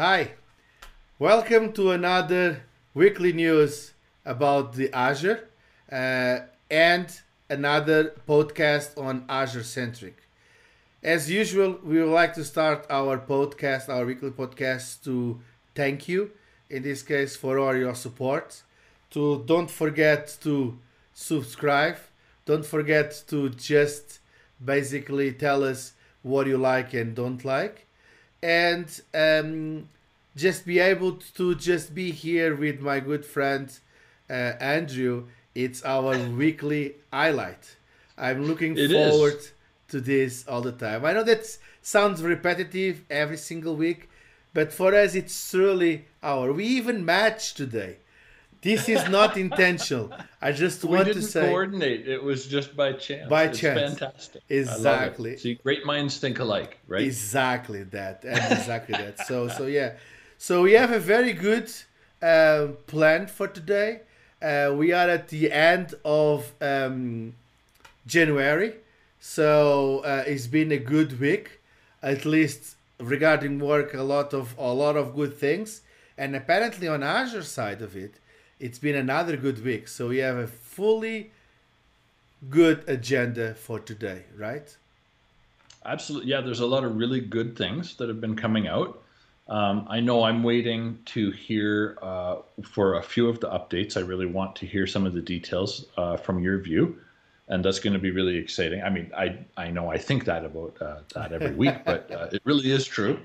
Hi, welcome to another weekly news about the Azure uh, and another podcast on Azure centric. As usual, we would like to start our podcast, our weekly podcast, to thank you, in this case, for all your support. To don't forget to subscribe. Don't forget to just basically tell us what you like and don't like, and um, just be able to just be here with my good friend uh, Andrew. It's our weekly highlight. I'm looking It forward is. to this all the time. I know that sounds repetitive every single week, but for us, it's truly our. We even match today. This is not intentional. I just We want to say coordinate. It was just by chance. By it's chance. Fantastic. Exactly. I love it. See, great minds think alike, right? exactly that, and exactly that. So, so yeah, so we have a very good um, plan for today. Uh, we are at the end of um, January, so uh, it's been a good week, at least regarding work. A lot of a lot of good things, and apparently on Azure side of it, it's been another good week. So we have a fully good agenda for today, right? Absolutely. Yeah, there's a lot of really good things that have been coming out. Um, I know I'm waiting to hear uh, for a few of the updates. I really want to hear some of the details uh, from your view, and that's going to be really exciting. I mean, I I know I think that about uh, that every week, but uh, it really is true.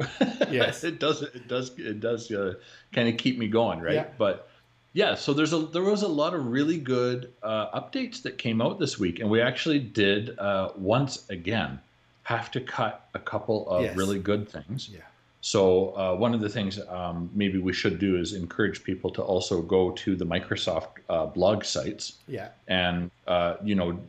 Yes. it does. It does. It does uh, kind of keep me going, right? Yeah. But yeah, so there's a there was a lot of really good uh, updates that came out this week, and we actually did uh, once again have to cut a couple of Yes. really good things. Yeah. So uh, one of the things um, maybe we should do is encourage people to also go to the Microsoft uh, blog sites Yeah. and uh, you know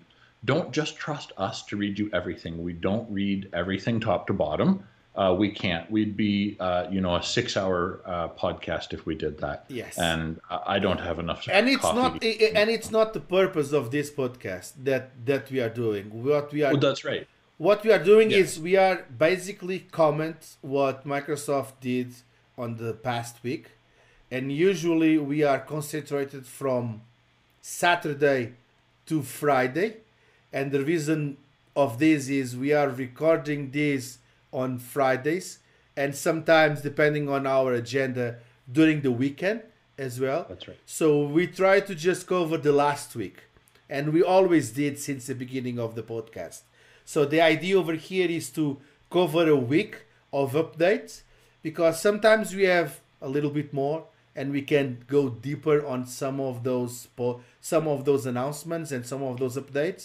don't just trust us to read you everything. We don't read everything top to bottom. Uh, we can't. We'd be uh, you know a six-hour uh, podcast if we did that. Yes. And I don't have enough. and it's not to- i- i- and it's not the purpose of this podcast that that we are doing what we are Well, that's right. what we are doing Yeah. is we are basically comment what microsoft did on the past week and usually we are concentrated from saturday to friday and the reason of this is we are recording this on fridays and sometimes depending on our agenda during the weekend as well That's right. so we try to just cover the last week, and we always did since the beginning of the podcast. So the idea over here is to cover a week of updates because sometimes we have a little bit more and we can go deeper on some of those po- some of those announcements and some of those updates.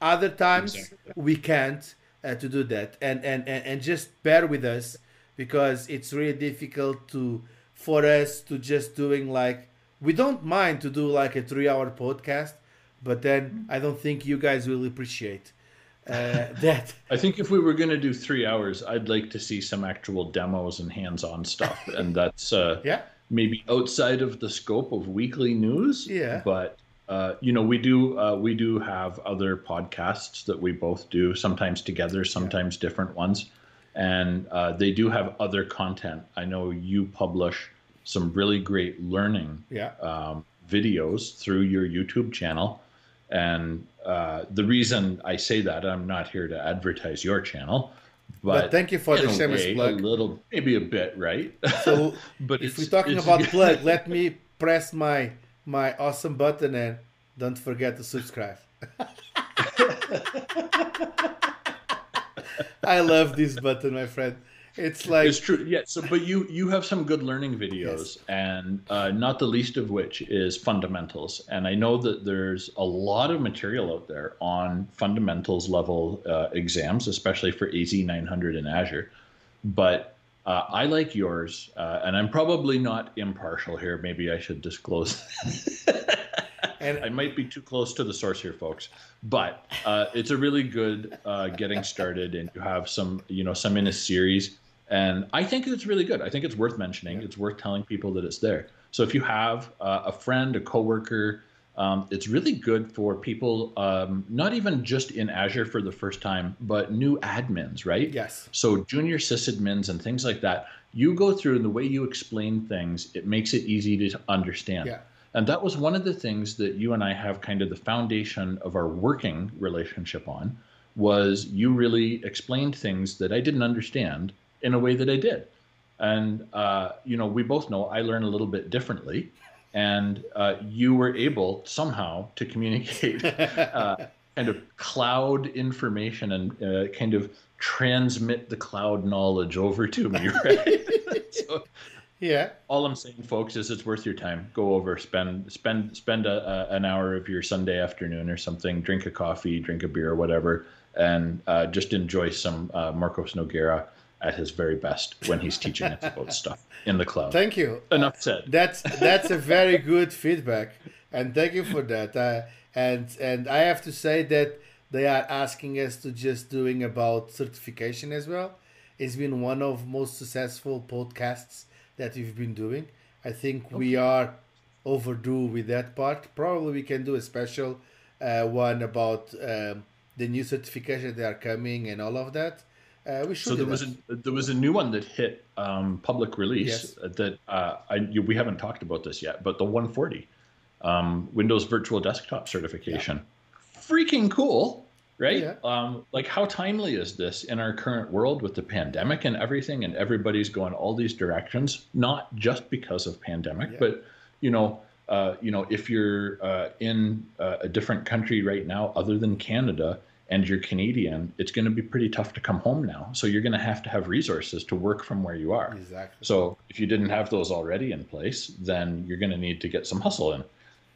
Other times Exactly. we can't uh, to do that, and, and and and just bear with us because it's really difficult to for us to just doing like we don't mind to do like a three hour podcast, but then I don't think you guys will appreciate uh, that. I think if we were going to do three hours, I'd like to see some actual demos and hands-on stuff, and that's uh, Yeah. maybe outside of the scope of weekly news. Yeah. But uh, you know, we do uh, we do have other podcasts that we both do, sometimes together, sometimes different ones, and uh, they do have other content. I know you publish some really great learning Yeah. um, videos through your YouTube channel. And uh, the reason I say that, I'm not here to advertise your channel, but, But thank you for the shameless way, plug. A little, maybe a bit, right? So but if we're talking about plug, let me press my my awesome button and don't forget to subscribe. I love this button, my friend. It's like it's true. Yeah. So, but you you have some good learning videos, and uh, not the least of which is fundamentals. And I know that there's a lot of material out there on fundamentals level uh, exams, especially for AZ 900 and Azure. But uh, I like yours, uh, and I'm probably not impartial here. Maybe I should disclose. and I might be too close to the source here, folks. But uh, it's a really good uh, getting started, and you have some, you know, some in a series, and I think it's really good. I think it's worth mentioning. It's worth telling people that it's there. So if you have uh, a friend, a coworker, Um, it's really good for people, um, not even just in Azure for the first time, but new admins, right? Yes. So junior sysadmins and things like that. You go through and the way you explain things, it makes it easy to understand. Yeah. And that was one of the things that you and I have kind of the foundation of our working relationship on was you really explained things that I didn't understand in a way that I did. And uh, you know, we both know I learn a little bit differently and uh, you were able somehow to communicate uh, kind of cloud information and uh, kind of transmit the cloud knowledge over to me, right? so, yeah. All I'm saying, folks, is it's worth your time. Go over, spend spend spend a, a, an hour of your Sunday afternoon or something. Drink a coffee, drink a beer, or whatever, and uh, just enjoy some uh, Marcos Nogueira at his very best when he's teaching us about stuff in the cloud. Thank you. Enough said. That's that's a very good feedback, and thank you for that. Uh, and and I have to say that they are asking us to just doing about certification as well. It's been one of most successful podcasts that we've been doing. I think okay. we are overdue with that part. Probably we can do a special uh, one about um, the new certification that are coming and all of that. Uh, we should. So there that. was a there was a new one that hit um, public release yes. that uh, I you, we haven't talked about this yet, but the 140 um, Windows Virtual Desktop certification, yeah. freaking cool, right? Yeah. Um, like how timely is this in our current world with the pandemic and everything, and everybody's going all these directions, not just because of pandemic, yeah. but you know. Uh, you know, if you're uh, in uh, a different country right now, other than Canada, and you're Canadian, it's going to be pretty tough to come home now. So you're going to have to have resources to work from where you are. Exactly. So if you didn't have those already in place, then you're going to need to get some hustle in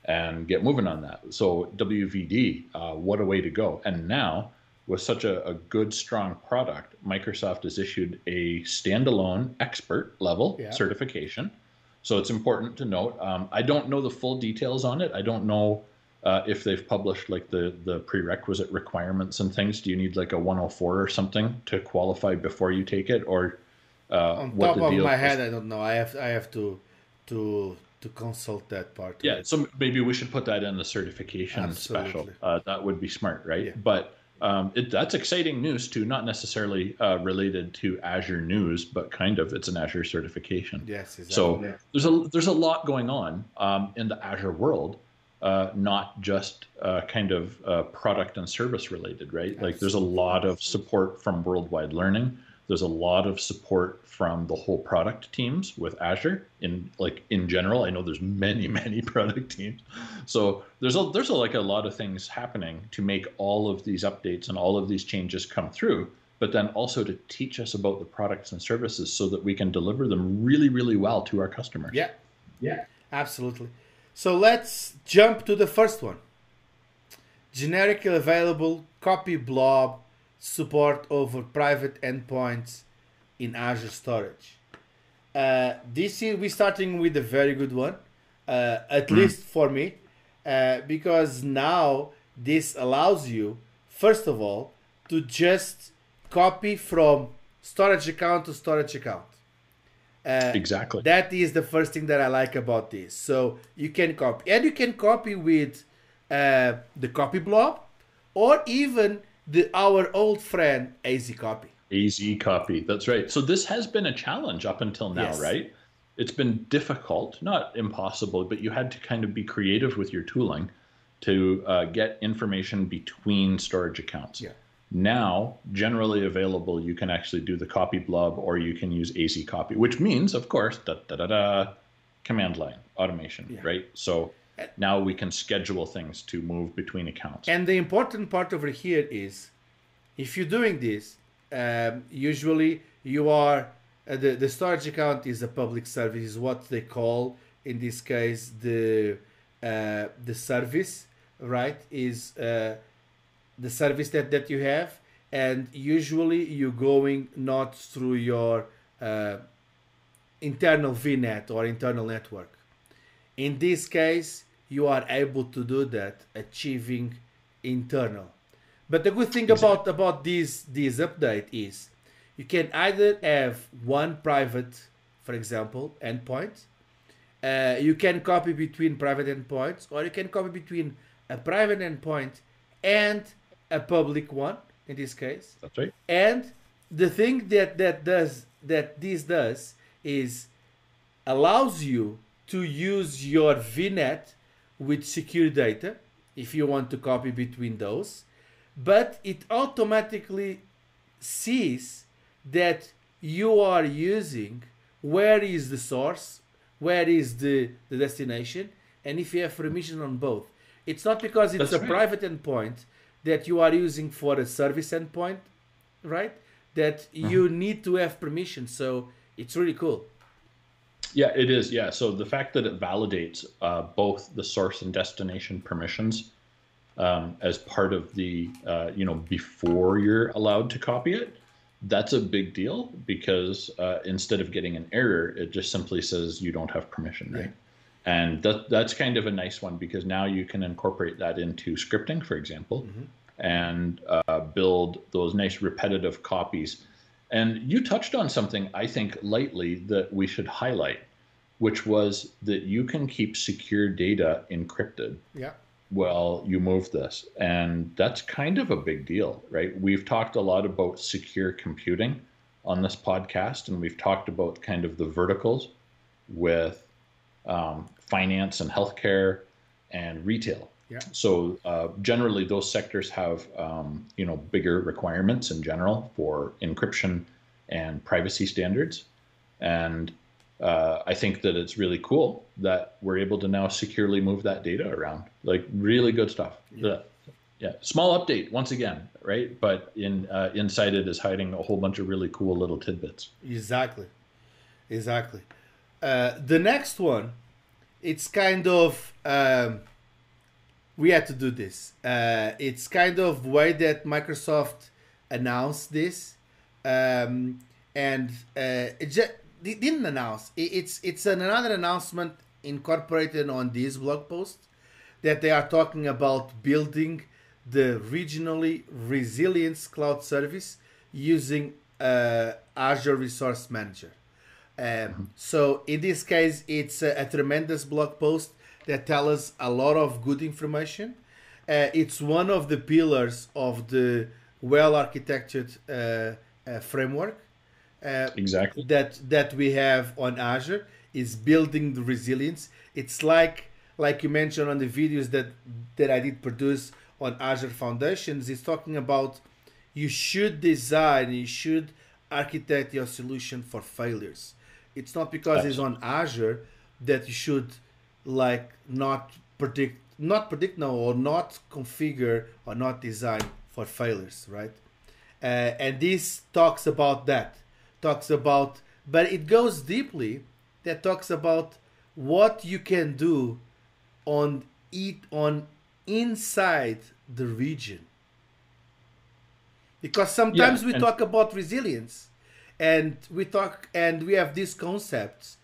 and get moving on that. So WVD, uh, what a way to go! And now with such a, a, good, strong product, Microsoft has issued a standalone expert level yeah. certification. So it's important to note. Um, I don't know the full details on it. I don't know uh, if they've published like the the prerequisite requirements and things do you need like a 104 or something to qualify before you take it or uh, on top of my is? head i don't know i have i have to to to consult that part yeah so maybe we should put that in the certification Absolutely. special uh, that would be smart right yeah. but um, it, that's exciting news too not necessarily uh, related to azure news but kind of it's an azure certification yes exactly. so there's a there's a lot going on um, in the azure world uh, not just uh, kind of uh, product and service related, right? Absolutely. Like there's a lot of support from Worldwide Learning. There's a lot of support from the whole product teams with Azure in like in general. I know there's many many product teams, so there's a there's a, like a lot of things happening to make all of these updates and all of these changes come through. But then also to teach us about the products and services so that we can deliver them really really well to our customers. Yeah, yeah, absolutely. So let's jump to the first one. Generically available copy blob support over private endpoints in Azure storage. Uh, this is we starting with a very good one, uh, at mm. least for me, uh, because now this allows you, first of all, to just copy from storage account to storage account. Uh, exactly. That is the first thing that I like about this. So you can copy, and you can copy with uh, the copy blob, or even the our old friend AZ Copy. AZ Copy. That's right. So this has been a challenge up until now, yes. right? It's been difficult, not impossible, but you had to kind of be creative with your tooling to uh, get information between storage accounts. Yeah. Now, generally available, you can actually do the copy blob or you can use AZ copy, which means, of course, da da da da, command line automation, yeah. right? So now we can schedule things to move between accounts. And the important part over here is if you're doing this, um, usually you are uh, the, the storage account is a public service, is what they call in this case the uh, the service, right? Is uh, the service that, that you have and usually you're going not through your uh, internal vnet or internal network in this case you are able to do that achieving internal but the good thing exactly. about about this this update is you can either have one private for example endpoint uh, you can copy between private endpoints, or you can copy between a private endpoint and a public one. In this case, That's right. and the thing that that does that this does is allows you to use your VNet with secure data if you want to copy between those, but it automatically sees that you are using where is the source, where is the, the destination, and if you have permission on both. It's not because it's That's a right. private endpoint that you are using for a service endpoint, right? That Uh-huh. you need to have permission. So it's really cool. Yeah, it is. Yeah. So the fact that it validates uh, both the source and destination permissions um, as part of the, uh, you know, before you're allowed to copy it, that's a big deal because uh, instead of getting an error, it just simply says you don't have permission, right? And that that's kind of a nice one because now you can incorporate that into scripting, for example, and uh, build those nice repetitive copies. And you touched on something I think lightly that we should highlight, which was that you can keep secure data encrypted Yeah. while you move this. And that's kind of a big deal, right? We've talked a lot about secure computing on this podcast, and we've talked about kind of the verticals with um, finance and healthcare and retail. Yeah. So uh, generally, those sectors have um, you know bigger requirements in general for encryption and privacy standards, and uh, I think that it's really cool that we're able to now securely move that data around. Like really good stuff. Yeah. yeah. Small update once again, right? But in uh, inside it is hiding a whole bunch of really cool little tidbits. Exactly. Exactly. Uh, the next one, it's kind of um, we had to do this. Uh, it's kind of way that Microsoft announced this, um, and uh, it just they didn't announce. It, it's it's an, another announcement incorporated on this blog post that they are talking about building the regionally resilience cloud service using uh, Azure Resource Manager. Um, so in this case, it's a, a tremendous blog post that tells us a lot of good information. Uh, it's one of the pillars of the well architectured uh, uh, framework uh, Exactly. that that we have on Azure is building the resilience. It's like like you mentioned on the videos that that I did produce on Azure Foundations. It's talking about you should design, you should architect your solution for failures. It's not because it's on Azure that you should like not predict not predict no or not configure or not design for failures, right? Uh, and this talks about that talks about but it goes deeply that talks about what you can do on it on inside the region because sometimes Yeah, we talk about resilience and we talk and we have these concepts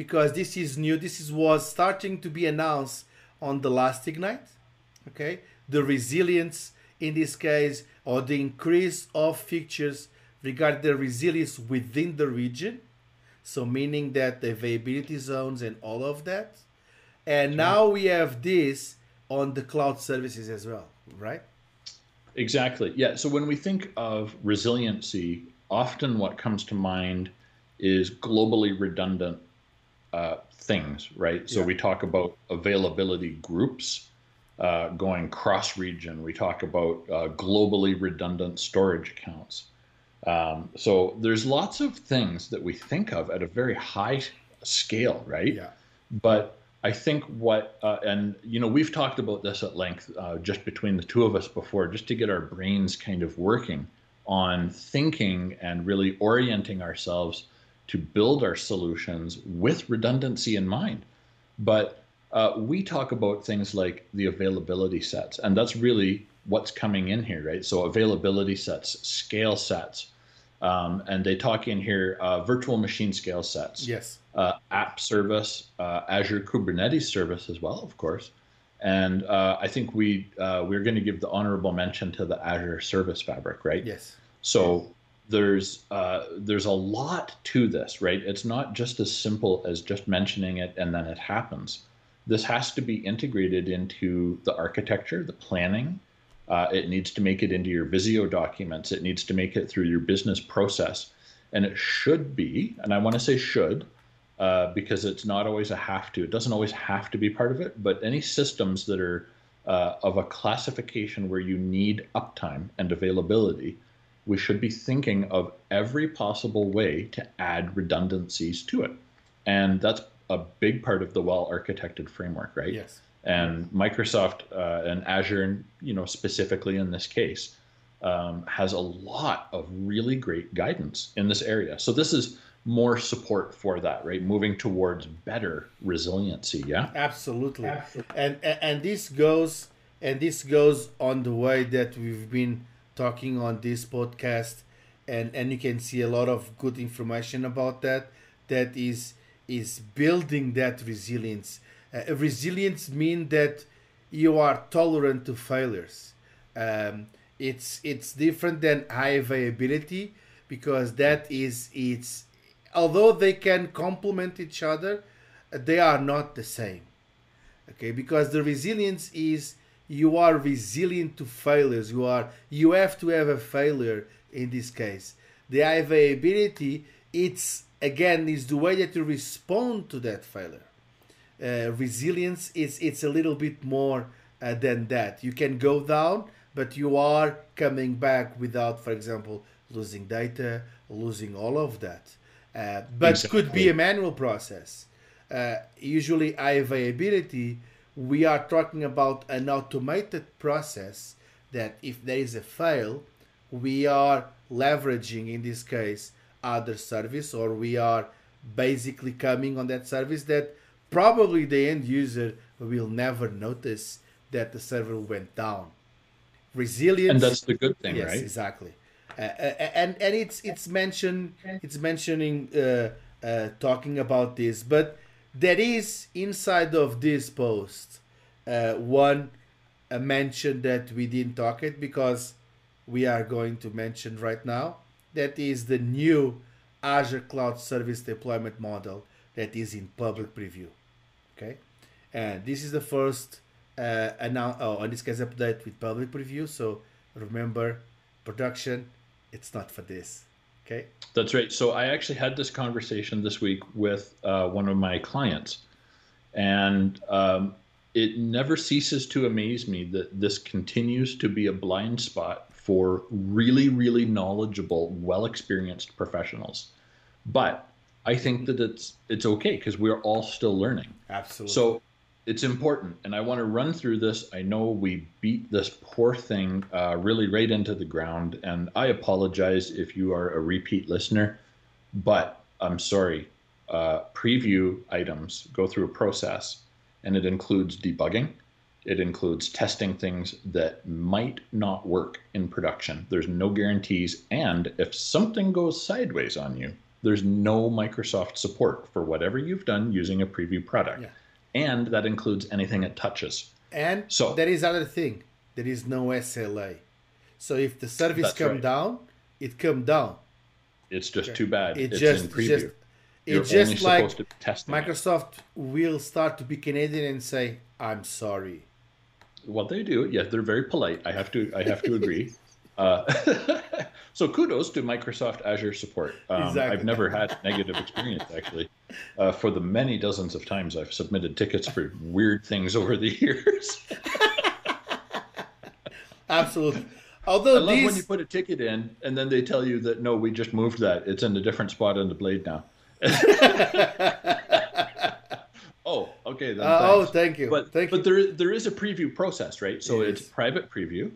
because this is new this is was starting to be announced on the last ignite okay the resilience in this case or the increase of features regarding the resilience within the region so meaning that the availability zones and all of that and now we have this on the cloud services as well right Exactly. Yeah. So when we think of resiliency, often what comes to mind is globally redundant uh, things, right? So Yeah. we talk about availability groups uh, going cross region. We talk about uh, globally redundant storage accounts. Um, so there's lots of things that we think of at a very high scale, right? yeah But I think what, uh, and you know, we've talked about this at length uh, just between the two of us before, just to get our brains kind of working on thinking and really orienting ourselves to build our solutions with redundancy in mind. But uh, we talk about things like the availability sets, and that's really what's coming in here, right? So, availability sets, scale sets, um, and they talk in here uh, virtual machine scale sets yes uh, app service, uh, Azure Kubernetes service as well, of course. And uh, I think we uh, we're going to give the honorable mention to the Azure Service Fabric, right? yes So there's uh, there's a lot to this, right? It's not just as simple as just mentioning it and then it happens. This has to be integrated into the architecture, the planning. Uh, it needs to make it into your Visio documents. It needs to make it through your business process, and it should be. And I want to say should uh, because it's not always a have to. It doesn't always have to be part of it. But any systems that are uh, of a classification where you need uptime and availability we should be thinking of every possible way to add redundancies to it. And that's a big part of the well architected framework, right? Yes. And Microsoft uh, and Azure, you know, specifically in this case, um, has a lot of really great guidance in this area. So this is more support for that, right? Moving towards better resiliency. Yeah. Absolutely. Absolutely. And, and and this goes and this goes on the way that we've been talking on this podcast and and you can see a lot of good information about that that is is building that resilience. Uh, resilience mean that you are tolerant to failures. Um, it's it's different than high availability because that is it's although they can complement each other they are not the same. Okay because the resilience is you are resilient to failures. You are you have to have a failure in this case. The availability, it's again is the way that you respond to that failure. Uh, resilience is it's a little bit more uh, than that. You can go down, but you are coming back without, for example, losing data, losing all of that. Uh, but exactly. could be a manual process. Uh, usually, availability we are talking about an automated process that if there is a fail, we are leveraging in this case other service or we are basically coming on that service that probably the end user will never notice that the server went down. Resilience, and that's the good thing, yes, right? Exactly, uh, and and it's it's mentioned it's mentioning uh, uh, talking about this, but there is inside of this post uh, one a mention that we didn't talk it because we are going to mention right now. That is the new azure cloud service deployment model that is in public preview okay? And this is the first uh, annou- oh, in this case update with public preview. So remember production it's not for this Okay. That's right. So I actually had this conversation this week with uh, one of my clients, and um, it never ceases to amaze me that this continues to be a blind spot for really, really knowledgeable, well experienced professionals. But I think that it's it's okay because we're all still learning. Absolutely. So it's important and i want to run through this. I know we beat this poor thing uh, really right into the ground and i apologize if you are a repeat listener but i'm sorry. Uh, preview items go through a process and it includes debugging. It includes testing things that might not work in production. There's no guarantees and if something goes sideways on you there's no microsoft support for whatever you've done using a preview product. Yeah and that includes anything it touches. And so there is other thing. There is no SLA. So if the service come right. down, it come down. It's just okay. too bad. It it's just, in preview. Just, You're it's just like Microsoft it. will start to be Canadian and say, "I'm sorry." What they do, yeah, they're very polite. I have to, I have to agree. Uh, so kudos to Microsoft Azure support. Um, exactly. I've never had negative experience actually. Uh, for the many dozens of times I've submitted tickets for weird things over the years. Absolutely. Although I love these... when you put a ticket in and then they tell you that no, we just moved that. It's in a different spot on the blade now. oh, okay. Then, uh, oh, thank you. But thank but you. there there is a preview process, right? So it's private preview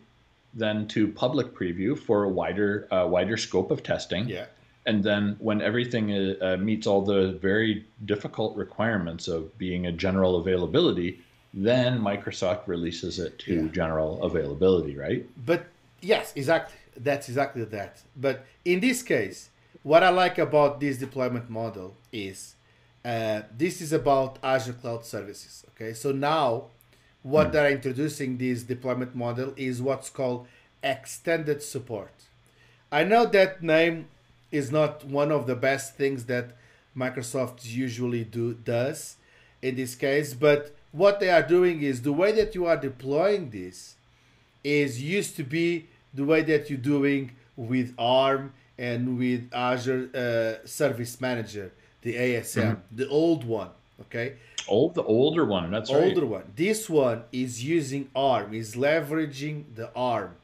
then to public preview for a wider uh, wider scope of testing. Yeah. And then when everything uh, uh, meets all the very difficult requirements of being a general availability, then Microsoft releases it to yeah. general availability, right? But yes, exactly. That's exactly that. But in this case, what I like about this deployment model is uh, this is about Azure Cloud Services. Okay, so now what mm. they're introducing this deployment model is what's called extended support. I know that name is not one of the best things that Microsoft usually do does in this case, but what they are doing is the way that you are deploying this is used to be the way that you're doing with ARM and with Azure uh, Service Manager, the ASM, mm-hmm. the old one. Okay. Old, the older one. That's older right. one. This one is using ARM. Is leveraging the ARM,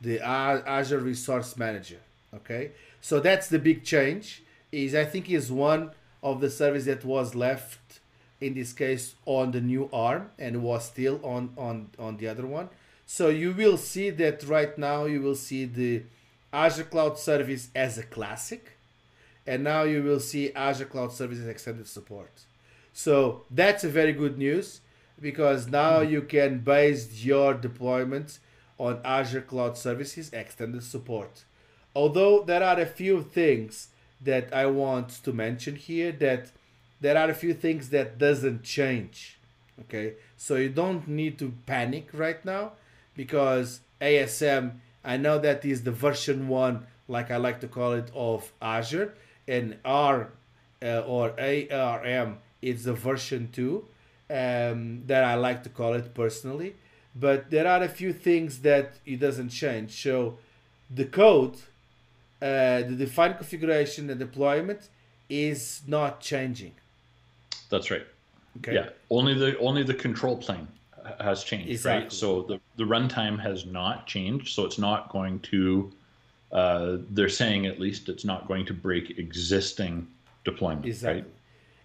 the Azure Resource Manager. Okay. So that's the big change. Is I think is one of the service that was left in this case on the new ARM and was still on on on the other one. So you will see that right now you will see the Azure Cloud Service as a classic, and now you will see Azure Cloud Service as extended support. So that's a very good news because now mm-hmm. you can base your deployment on Azure Cloud Services extended support. Although there are a few things that I want to mention here that there are a few things that doesn't change. Okay? So you don't need to panic right now because ASM I know that is the version 1 like I like to call it of Azure and R uh, or ARM is a version 2 um, that I like to call it personally but there are a few things that it doesn't change so the code uh, the defined configuration and deployment is not changing. That's right. Okay. Yeah. Only the only the control plane has changed, exactly. right? So the the runtime has not changed. So it's not going to. Uh, they're saying at least it's not going to break existing deployment. Exactly. Right?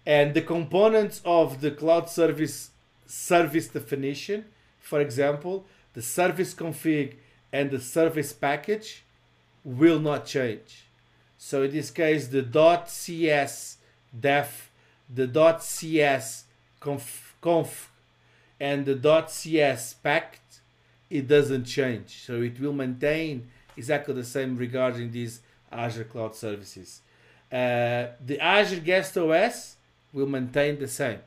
And the components of the cloud service service definition, for example, the service config and the service package will not change. So in this case, the .cs def, the .cs conf, conf and the .cs pact, it doesn't change. So it will maintain exactly the same regarding these Azure Cloud Services. Uh, the Azure Guest OS will maintain the same.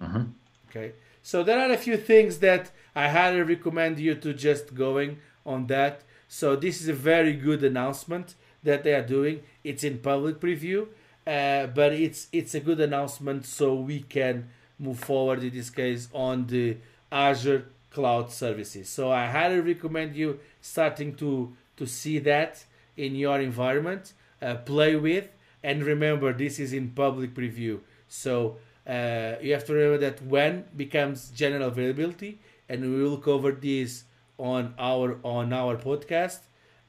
Mm-hmm. Okay. So there are a few things that I highly recommend you to just going on that so this is a very good announcement that they are doing. It's in public preview, uh, but it's it's a good announcement so we can move forward in this case on the Azure cloud services. So I highly recommend you starting to to see that in your environment, uh, play with, and remember this is in public preview. So uh, you have to remember that when becomes general availability, and we will cover this on our on our podcast,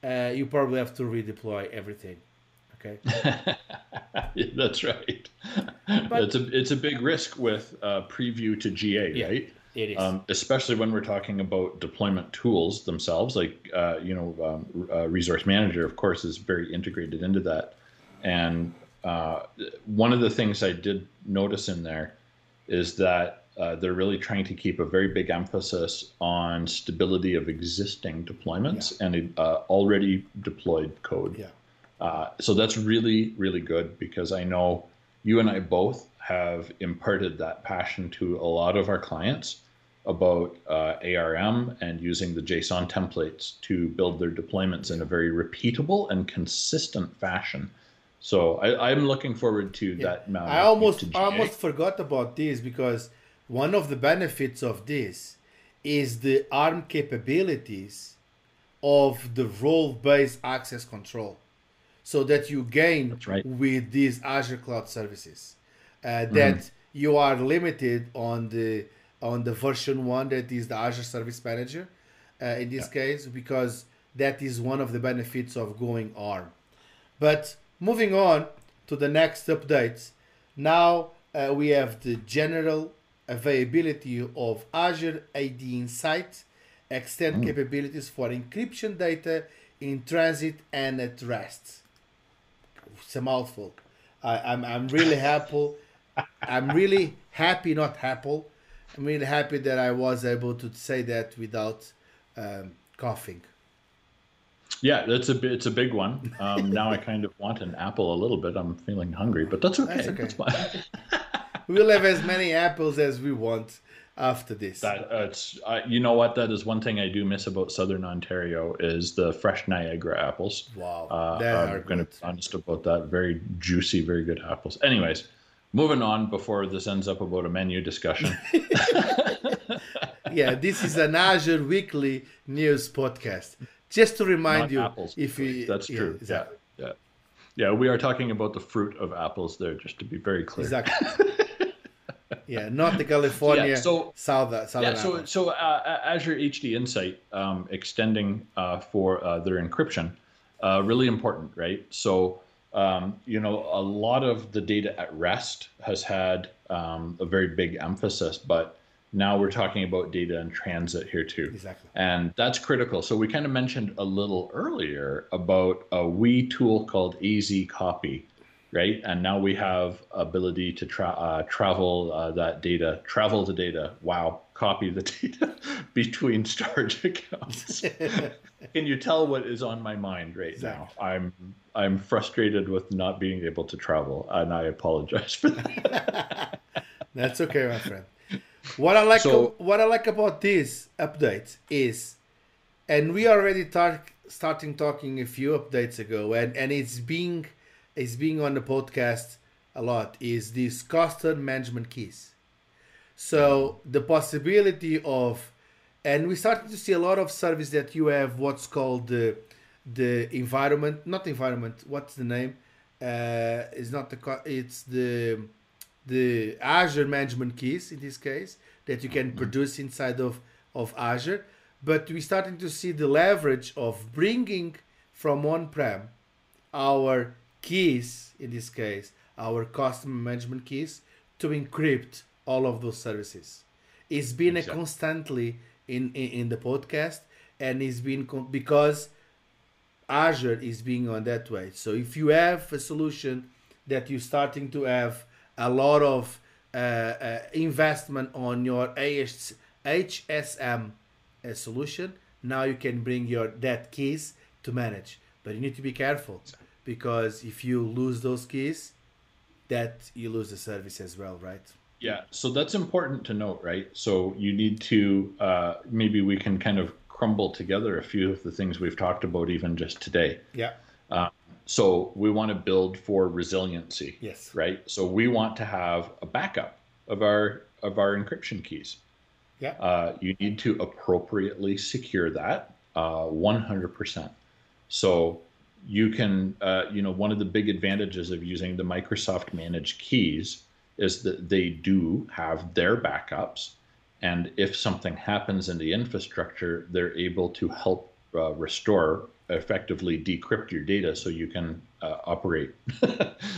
uh, you probably have to redeploy everything. Okay. That's right. But, it's a it's a big risk with uh, preview to GA, yeah, right? It is. Um, especially when we're talking about deployment tools themselves, like uh, you know, um, uh, Resource Manager, of course, is very integrated into that. And uh, one of the things I did notice in there is that uh, they're really trying to keep a very big emphasis on stability of existing deployments yeah. and uh, already deployed code. Yeah. Uh, so that's really, really good because I know you and I both have imparted that passion to a lot of our clients about uh, ARM and using the JSON templates to build their deployments in a very repeatable and consistent fashion. So I, am looking forward to yeah. that. I almost I almost forgot about this because one of the benefits of this is the ARM capabilities of the role-based access control so that you gain right. with these Azure cloud services uh, that mm. you are limited on the on the version one that is the Azure Service Manager uh, in this yeah. case because that is one of the benefits of going ARM. But moving on to the next updates, now uh, we have the general availability of Azure HD Insight, extend mm. capabilities for encryption data in transit and at rest. It's a mouthful. I, I'm, I'm really happy. I'm really happy, not happy. I'm really happy that I was able to say that without um, coughing. Yeah, that's a it's a big one. Um, now I kind of want an apple a little bit. I'm feeling hungry, but that's okay. That's, okay. that's fine. we'll have as many apples as we want. after this. That uh, uh, you know what that is one thing I do miss about Southern Ontario is the fresh Niagara apples. Wow, uh, I'm going to be honest about that. Very juicy, very good apples. Anyways, moving on before this ends up about a menu discussion. yeah, this is an Azure Weekly News podcast. Just to remind Not you, apples, if you that's yeah, true. exactly, Yeah, yeah, yeah. We are talking about the fruit of apples there, just to be very clear. exactly. yeah, not the California so- south, southern Yeah, so so uh, Azure HD Insight um, extending uh, for uh, their encryption, uh, really important, right? So um, you know a lot of the data at rest has had um, a very big emphasis, but now we're talking about data in transit here too. Exactly. And that's critical. So we kind of mentioned a little earlier about a wee tool called AZ Copy, right? And now we have ability to tra- uh, travel uh, that data, travel the data. Wow, copy the data between storage accounts. Can you tell what is on my mind right Exactly. now? I'm I'm frustrated with not being able to travel, and I apologize for that. That's okay, my friend. What I like So- what I like about this update is, and we already talk, starting talking a few updates ago, and and it's being it's being on the podcast a lot. Is these custom management keys? So the possibility of, and we started to see a lot of service that you have what's called the the environment, not environment. What's the name? Uh, it's not the it's the the Azure management keys in this case that you can produce inside of of Azure. But we're starting to see the leverage of bringing from on-prem our keys, in this case, our custom management keys, to encrypt all of those services. It's been a constantly in, in in the podcast, and it's been con- because Azure is being on that way. So if you have a solution that you're starting to have a lot of uh, uh, investment on your HSM uh, solution, now you can bring your that keys to manage. But you need to be careful because if you lose those keys, that you lose the service as well, right? Yeah, so that's important to note, right? So you need to uh, maybe we can kind of crumble together a few of the things we've talked about even just today. Yeah. So we want to build for resiliency, Yes. right? So we want to have a backup of our of our encryption keys. Yeah. Uh, you need to appropriately secure that uh, 100%. So you can, uh, you know, one of the big advantages of using the Microsoft managed keys is that they do have their backups. And if something happens in the infrastructure, they're able to help uh, restore, effectively decrypt your data so you can uh, operate.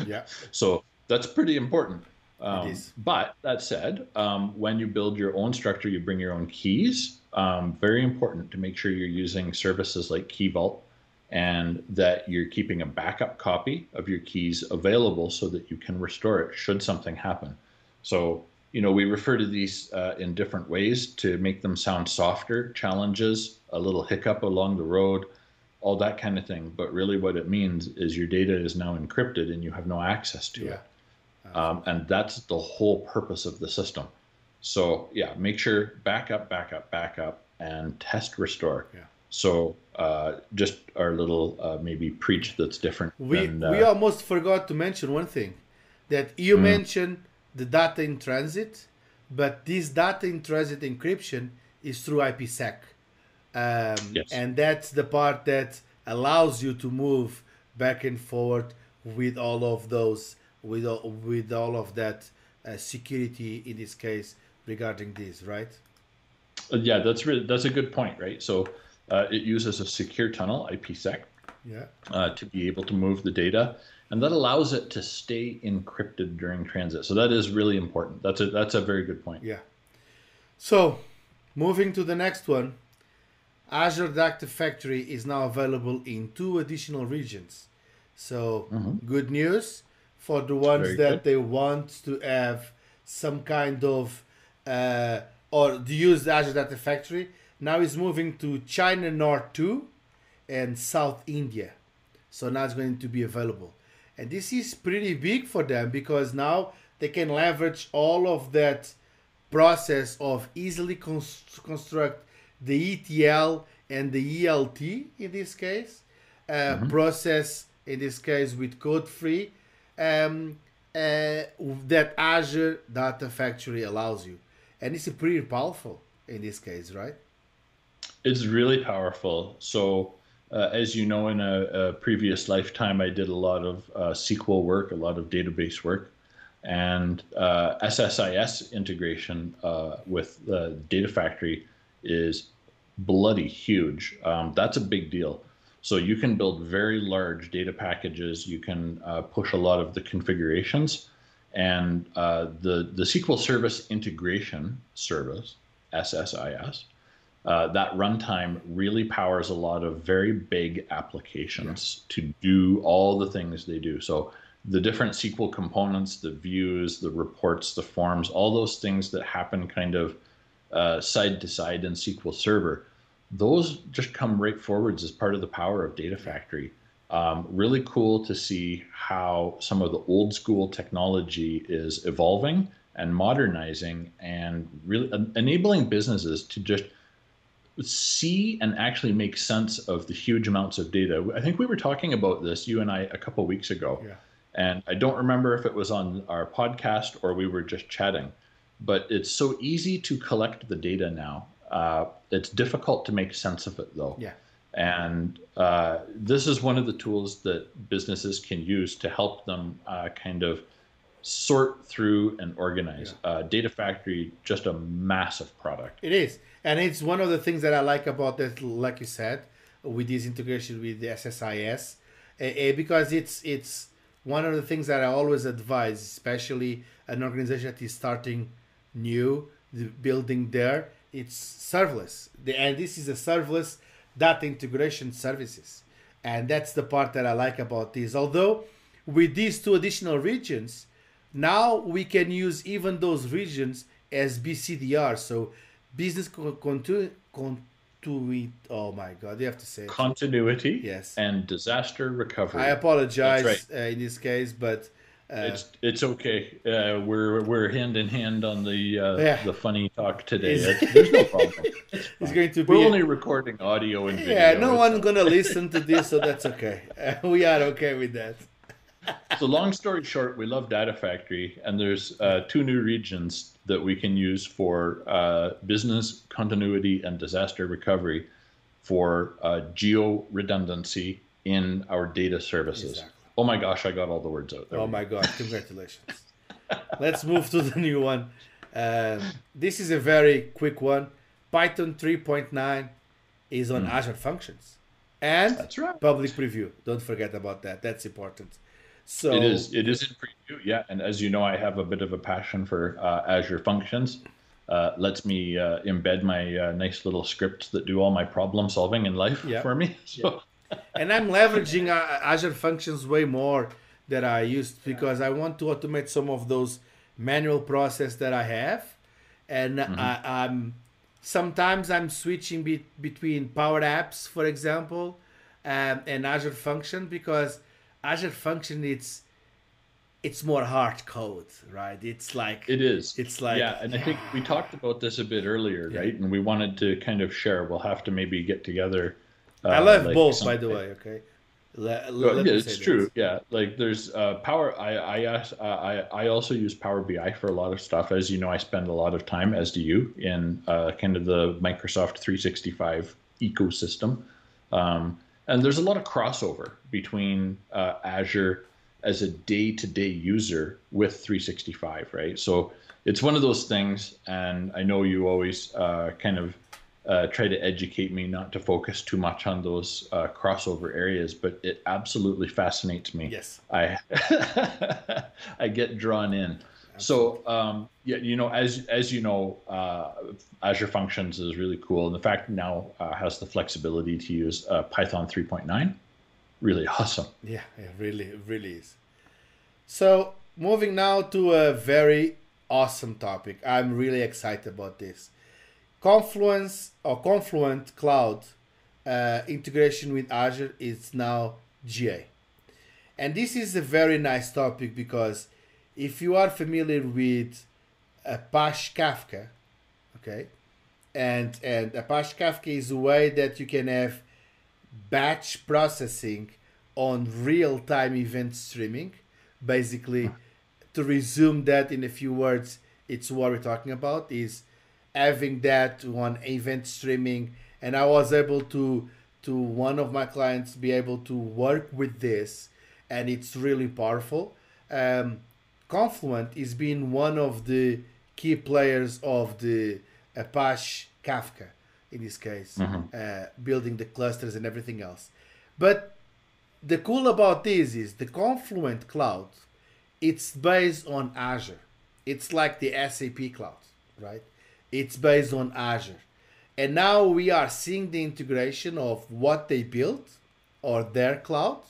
Yeah. So that's pretty important. Um, is. But that said, um, when you build your own structure, you bring your own keys. Um, very important to make sure you're using services like Key Vault and that you're keeping a backup copy of your keys available so that you can restore it should something happen. So, you know, we refer to these uh, in different ways to make them sound softer, challenges, a little hiccup along the road, all that kind of thing. But really, what it means is your data is now encrypted and you have no access to Yeah. it. Um, and that's the whole purpose of the system. So yeah, make sure backup, backup, backup, and test restore. Yeah. So uh, just our little uh, maybe preach that's different. We than, uh, we almost forgot to mention one thing that you Mm. mentioned the data in transit, but this data in transit encryption is through IPsec, um, Yes. and that's the part that allows you to move back and forward with all of those with all, with all of that uh, security in this case regarding this, right? Uh, yeah, that's really that's a good point, right? So uh, it uses a secure tunnel, IPsec, Yeah. uh, to be able to move the data, and that allows it to stay encrypted during transit. So that is really important. That's a that's a very good point. Yeah. So, moving to the next one, Azure Data Factory is now available in two additional regions. So, good news for the ones Very that good. they want to have some kind of uh, or to use Azure Data Factory. Now it's moving to China North 2 and South India. So now it's going to be available. And this is pretty big for them because now they can leverage all of that process of easily cons- construct the ETL and the ELT in this case, uh, mm-hmm. process in this case with code free um, uh, that Azure Data Factory allows you. And it's pretty powerful in this case, right? It's really powerful. So, uh, as you know, in a, a, previous lifetime, I did a lot of uh, SQL work, a lot of database work, and uh, SSIS integration uh, with the Data Factory is bloody huge. Um, that's a big deal. So you can build very large data packages. You can uh, push a lot of the configurations, and uh, the the SQL Service Integration Service (SSIS) uh, that runtime really powers a lot of very big applications yeah. to do all the things they do. So the different SQL components, the views, the reports, the forms, all those things that happen kind of uh, side to side in SQL Server those just come right forwards as part of the power of Data Factory. Um, really cool to see how some of the old school technology is evolving and modernizing and really enabling businesses to just see and actually make sense of the huge amounts of data. I think we were talking about this, you and I, a couple weeks ago. Yeah. And I don't remember if it was on our podcast or we were just chatting, but it's so easy to collect the data now. Uh, it's difficult to make sense of it though. Yeah. And uh, this is one of the tools that businesses can use to help them uh, kind of sort through and organize. Yeah. Uh, Data Factory, just a massive product. It is. And it's one of the things that I like about that, like you said, with this integration with the SSIS, because it's it's one of the things that I always advise, especially an organization that is starting new, building there, it's serverless. The, and this is a serverless data integration services. And that's the part that I like about this. Although with these two additional regions, now we can use even those regions as BCDR. So business continuity. Oh my God, you have to say it. continuity. Yes. And disaster recovery. I apologize right. uh, in this case, but uh, it's it's okay. Uh, we're we're hand in hand on the uh, yeah. the funny talk today. There's no problem. It's, it's, going to be. We're a, only recording audio and video. Yeah, no one's gonna listen to this, so that's okay. we are okay with that. so long story short, we love Data Factory, and there's uh, two new regions that we can use for uh, business continuity and disaster recovery for uh, geo redundancy in our data services. Exactly. Oh my gosh, I got all the words out there. Oh my god, congratulations. Let's move to the new one. Uh, this is a very quick one. Python 3.9 is on mm. Azure Functions. And That's right. public preview. Don't forget about that. That's important. So it is. It is in preview. Yeah, and as you know, I have a bit of a passion for uh, Azure Functions. Uh, lets me uh, embed my uh, nice little scripts that do all my problem solving in life yep. for me. So and I'm leveraging uh, Azure Functions way more than I used because I want to automate some of those manual process that I have, and mm-hmm. I, am sometimes I'm switching be, between Power Apps, for example, um, and Azure Function because Azure Function it's it's more hard code, right? It's like it is. It's like yeah, and I think we talked about this a bit earlier, yeah. right? And we wanted to kind of share. We'll have to maybe get together uh, I love like both, by the way. Okay. Let, let yeah, it's true. Yeah, like there's uh, Power. I I, uh, I I also use Power BI for a lot of stuff. As you know, I spend a lot of time, as do you, in uh, kind of the Microsoft 365 ecosystem. Um, and there's a lot of crossover between uh, Azure as a day-to-day user with 365, right? So it's one of those things, and I know you always uh, kind of uh, try to educate me not to focus too much on those uh, crossover areas, but it absolutely fascinates me. Yes, I I get drawn in. Absolutely. So um, yeah, you know, as as you know, uh, Azure Functions is really cool, and the fact now uh, has the flexibility to use uh, Python 3.9, really awesome. Yeah, it really, it really is. So moving now to a very awesome topic. I'm really excited about this. Confluence or Confluent Cloud uh, integration with Azure is now GA. And this is a very nice topic because if you are familiar with Apache Kafka, okay, and and Apache Kafka is a way that you can have batch processing on real-time event streaming. Basically, to resume that in a few words, it's what we're talking about is having that on event streaming, and I was able to to one of my clients be able to work with this, and it's really powerful. Um, Confluent is being one of the key players of the Apache Kafka in this case, uh, building the clusters and everything else. But the cool about this is the Confluent cloud, it's based on Azure. It's like the SAP cloud, right? It's based on Azure. And now we are seeing the integration of what they built or their cloud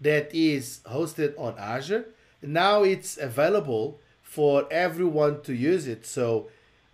that is hosted on Azure. Now it's available for everyone to use it. So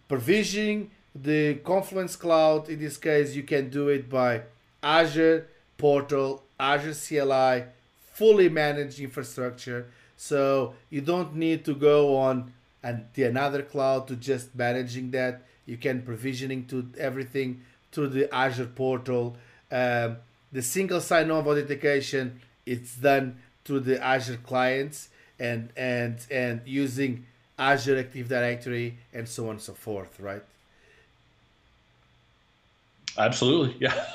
provisioning the Confluence Cloud, in this case, you can do it by Azure Portal, Azure CLI, fully managed infrastructure. So you don't need to go on and the another cloud to just managing that. You can provisioning to everything through the Azure portal. Um, the single sign-on authentication it's done through the Azure clients and and and using Azure Active Directory and so on and so forth, right? Absolutely, yeah.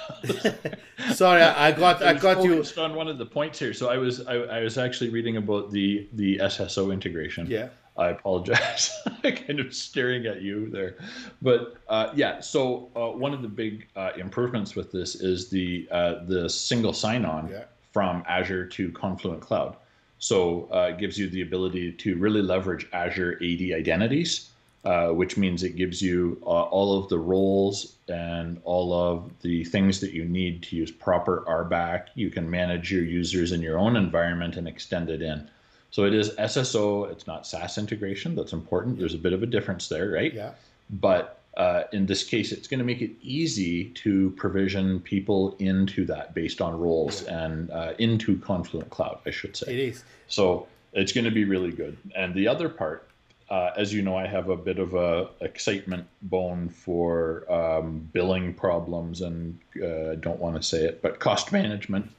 Sorry, I, I got I, was got you. on one of the points here. So I was I, I was actually reading about the the SSO integration. Yeah. I apologize. kind of staring at you there, but uh, yeah. So uh, one of the big uh, improvements with this is the uh, the single sign-on Yeah. from Azure to Confluent Cloud. So uh, it gives you the ability to really leverage Azure AD identities, uh, which means it gives you uh, all of the roles and all of the things that you need to use proper RBAC. You can manage your users in your own environment and extend it in. So it is SSO. It's not SaaS integration. That's important. There's a bit of a difference there, right? Yeah. But uh, in this case, it's going to make it easy to provision people into that based on roles and uh, into Confluent Cloud, I should say. It is. So it's going to be really good. And the other part, uh, as you know, I have a bit of a excitement bone for um, billing problems and uh, don't want to say it, but cost management.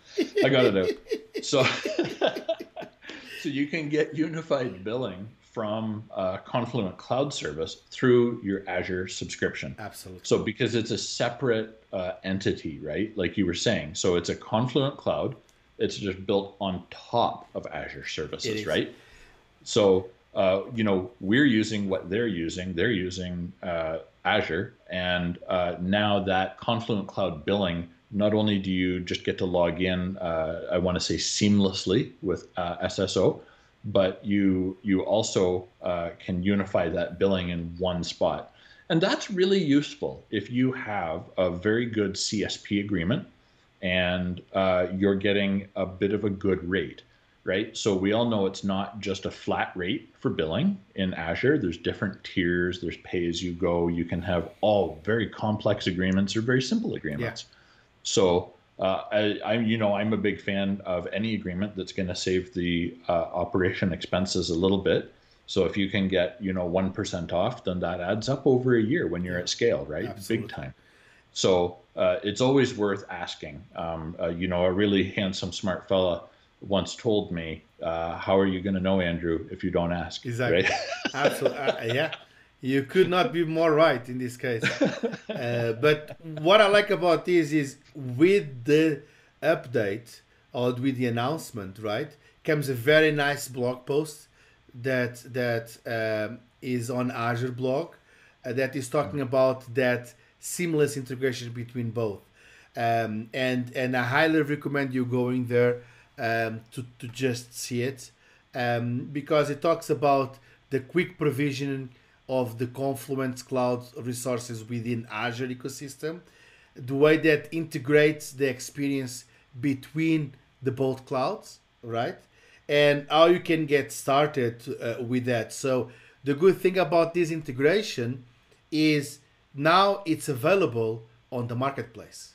I got it out. So, so you can get unified billing from uh, Confluent Cloud Service through your Azure subscription. Absolutely. So because it's a separate uh, entity, right? Like you were saying, so it's a Confluent Cloud. It's just built on top of Azure services, right? So uh, you know we're using what they're using. They're using uh, Azure, and uh, now that Confluent Cloud billing. Not only do you just get to log in, uh, I want to say seamlessly with uh, SSO, but you you also uh, can unify that billing in one spot. And that's really useful if you have a very good CSP agreement and uh, you're getting a bit of a good rate, right? So we all know it's not just a flat rate for billing in Azure. There's different tiers, there's pay as you go. You can have all very complex agreements or very simple agreements. So uh, I, I'm, you know, I'm a big fan of any agreement that's going to save the uh, operation expenses a little bit. So if you can get, you know, one percent off, then that adds up over a year when you're at scale, right? Absolutely. Big time. So uh, it's always worth asking. Um, uh, you know, a really handsome, smart fella once told me, uh, "How are you going to know, Andrew, if you don't ask?" Exactly. Right? Absolutely. Uh, yeah. You could not be more right in this case. Uh, but what I like about this is with the update or with the announcement, right, comes a very nice blog post that that um, is on Azure blog uh, that is talking about that seamless integration between both. Um, and and I highly recommend you going there um, to to just see it um, because it talks about the quick provisioning of the Confluence Cloud resources within Azure ecosystem, the way that integrates the experience between the both clouds, right? And how you can get started uh, with that. So the good thing about this integration is now it's available on the marketplace.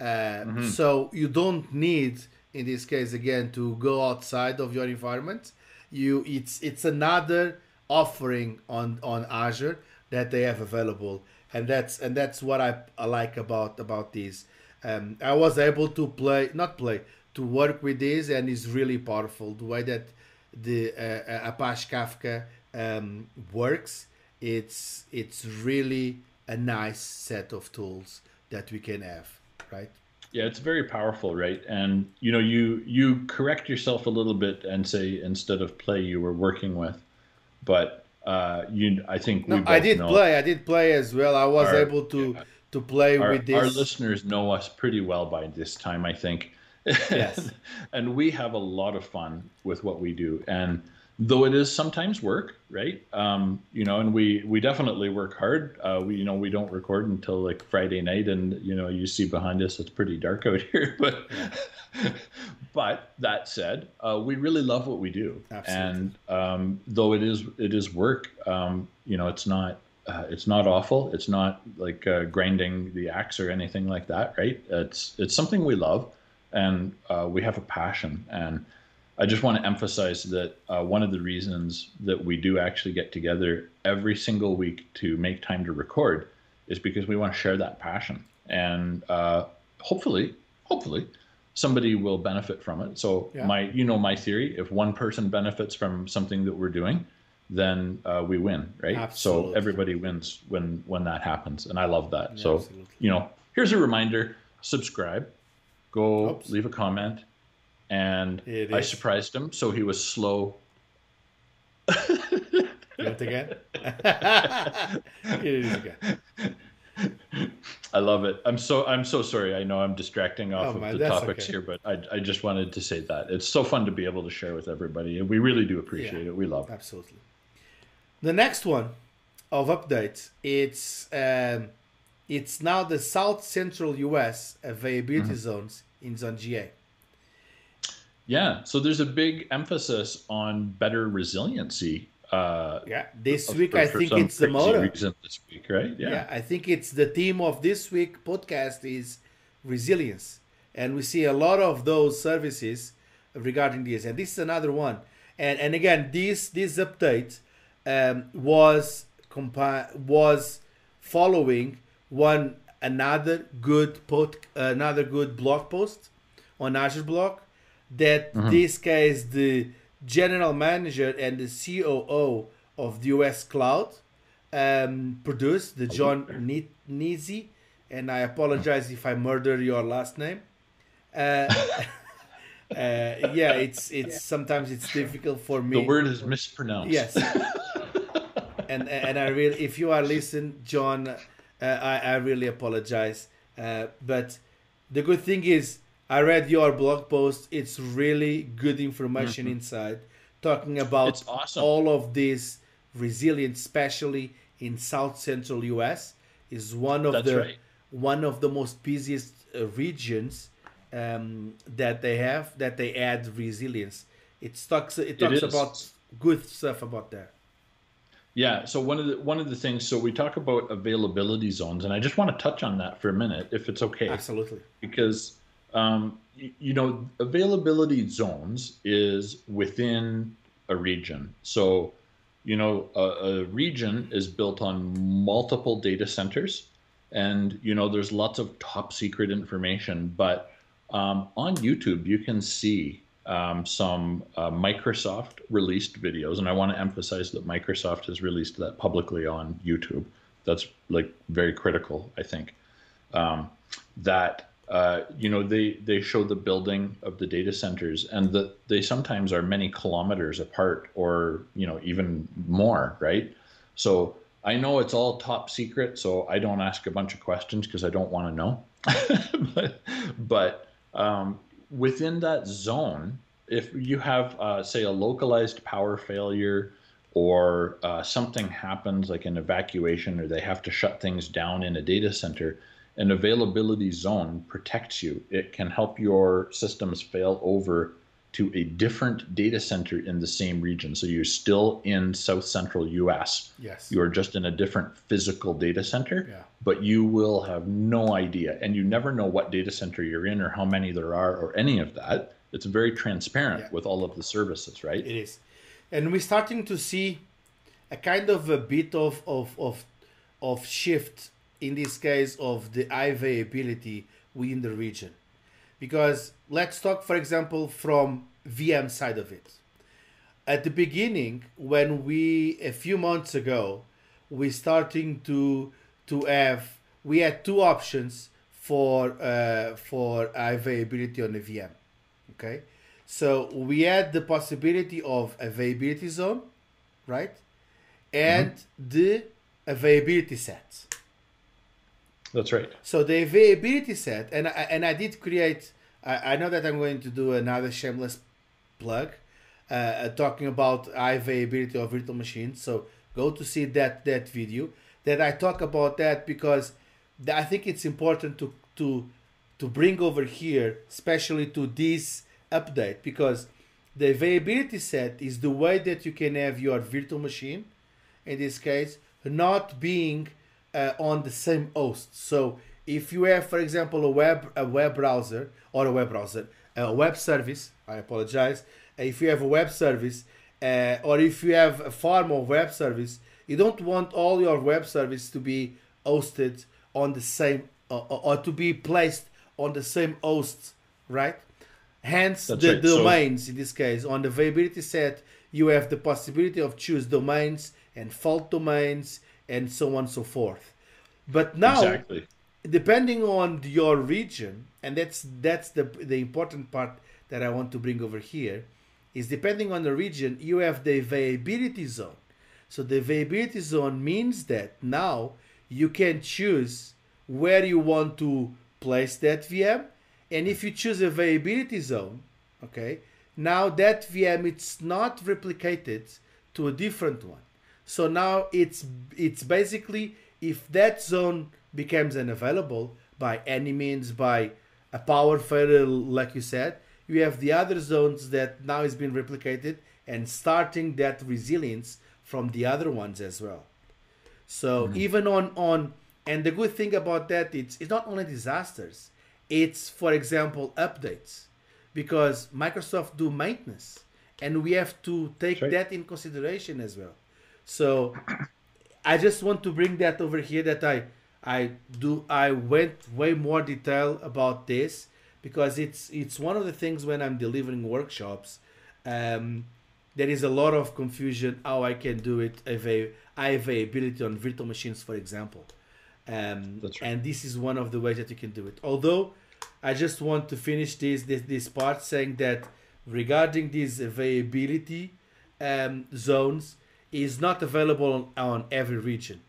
Uh, So you don't need, in this case again, to go outside of your environment. You it's it's another offering on on Azure that they have available, and that's and that's what I, I like about about these. Um, I was able to play, not play, to work with this, and it's really powerful. The way that the uh, Apache Kafka um, works, it's it's really a nice set of tools that we can have, right? Yeah, it's very powerful, right? And you know, you you correct yourself a little bit and say instead of play, you were working with, but uh, you, I think no, I did know, play. I did play as well. I was our, able to yeah, to play our, with this. Our listeners know us pretty well by this time, I think. Yes, and we have a lot of fun with what we do, and though it is sometimes work, right? Um, you know, and we we definitely work hard. Uh, we you know we don't record until like Friday night, and you know you see behind us it's pretty dark out here. But but that said, uh, we really love what we do, Absolutely. and um, though it is it is work, um, you know, it's not. Uh, it's not awful. It's not like uh, grinding the axe or anything like that, right? It's it's something we love, and uh, we have a passion, and I just want to emphasize that uh, one of the reasons that we do actually get together every single week to make time to record is because we want to share that passion, and uh, hopefully, hopefully, somebody will benefit from it. So yeah. my, you know, my theory: if one person benefits from something that we're doing, then uh, we win, right? Absolutely. So everybody wins when when that happens, and I love that. Yeah, so absolutely. you know, here's a reminder: subscribe, go Oops. leave a comment and I surprised him, so he was slow. you want again? it is again. I love it. I'm so I'm so sorry. I know I'm distracting off oh, of the topics okay. here, but I, I just wanted to say that it's so fun to be able to share with everybody, and we really do appreciate yeah, it. We love it. Absolutely. The next one of updates, it's um, it's now the South Central U.S. availability mm-hmm. zones in Zone GA. Yeah, so there's a big emphasis on better resiliency. Uh, yeah, this week for, I think it's the motto. Reason this week, right? Yeah. yeah, I think it's the theme of this week podcast is resilience, and we see a lot of those services regarding this, and this is another one. And and again, this this update um, was compi- was following one another good pod, another good blog post on Azure blog that mm-hmm. this case the general manager and the COO of the US Cloud um, produced, the John Nizi, and I apologize if I murder your last name. Uh, uh, yeah, it's it's sometimes it's difficult for me. The word is mispronounced. Yes. and and I really, if you are listening, John, uh, I I really apologize. Uh, but the good thing is I read your blog post. It's really good information mm-hmm. inside, talking about awesome. all of this resilience, especially in South Central US, is one of That's the right. one of the most busiest uh, regions um, that they have that they add resilience. It talks it talks it about good stuff about that. Yeah. So one of the one of the things. So we talk about availability zones, and I just want to touch on that for a minute, if it's okay. Absolutely. Because um, you, you know, availability zones is within a region. So, you know, a, a region is built on multiple data centers, and you know, there's lots of top secret information. But um, on YouTube, you can see um, some uh, Microsoft released videos, and I want to emphasize that Microsoft has released that publicly on YouTube. That's like very critical, I think. Um, that uh, you know, they, they show the building of the data centers and that they sometimes are many kilometers apart or, you know, even more, right? So I know it's all top secret, so I don't ask a bunch of questions because I don't want to know. but but um, within that zone, if you have, uh, say, a localized power failure or uh, something happens like an evacuation or they have to shut things down in a data center, an availability zone protects you. It can help your systems fail over to a different data center in the same region. So you're still in South Central US. Yes. You are just in a different physical data center, yeah. but you will have no idea. And you never know what data center you're in or how many there are or any of that. It's very transparent yeah. with all of the services, right? It is. And we're starting to see a kind of a bit of of of, of shift in this case of the availability within the region because let's talk for example from vm side of it at the beginning when we a few months ago we starting to to have we had two options for uh, for availability on the VM. Okay, so we had the possibility of availability zone, right, and mm-hmm. the availability set. That's right. So the availability set, and I, and I did create. I, I know that I'm going to do another shameless plug, uh, uh talking about availability of virtual machines. So go to see that that video that I talk about that because I think it's important to to to bring over here, especially to this update, because the availability set is the way that you can have your virtual machine, in this case, not being uh, on the same host. So if you have, for example, a web a web browser or a web browser, a web service, I apologize. If you have a web service, uh, or if you have a farm of web service, you don't want all your web service to be hosted on the same uh, or to be placed on the same host, right? Hence That's the right. domains so, in this case. On the availability set, you have the possibility of choose domains and fault domains and so on and so forth. But now exactly. depending on your region, and that's that's the the important part that I want to bring over here, is depending on the region, you have the availability zone. So the availability zone means that now you can choose where you want to place that VM. And if you choose a availability zone, okay, now that VM it's not replicated to a different one. So now it's it's basically if that zone becomes unavailable by any means by a power failure like you said, you have the other zones that now is being replicated and starting that resilience from the other ones as well. So mm-hmm. even on on and the good thing about that it's it's not only disasters, it's for example updates because Microsoft do maintenance and we have to take right. that in consideration as well. So I just want to bring that over here that I I do I went way more detail about this because it's it's one of the things when I'm delivering workshops um, there is a lot of confusion how I can do it availability on virtual machines, for example. Um, right. And this is one of the ways that you can do it. Although I just want to finish this this, this part saying that regarding these availability um, zones is not available on, on every region.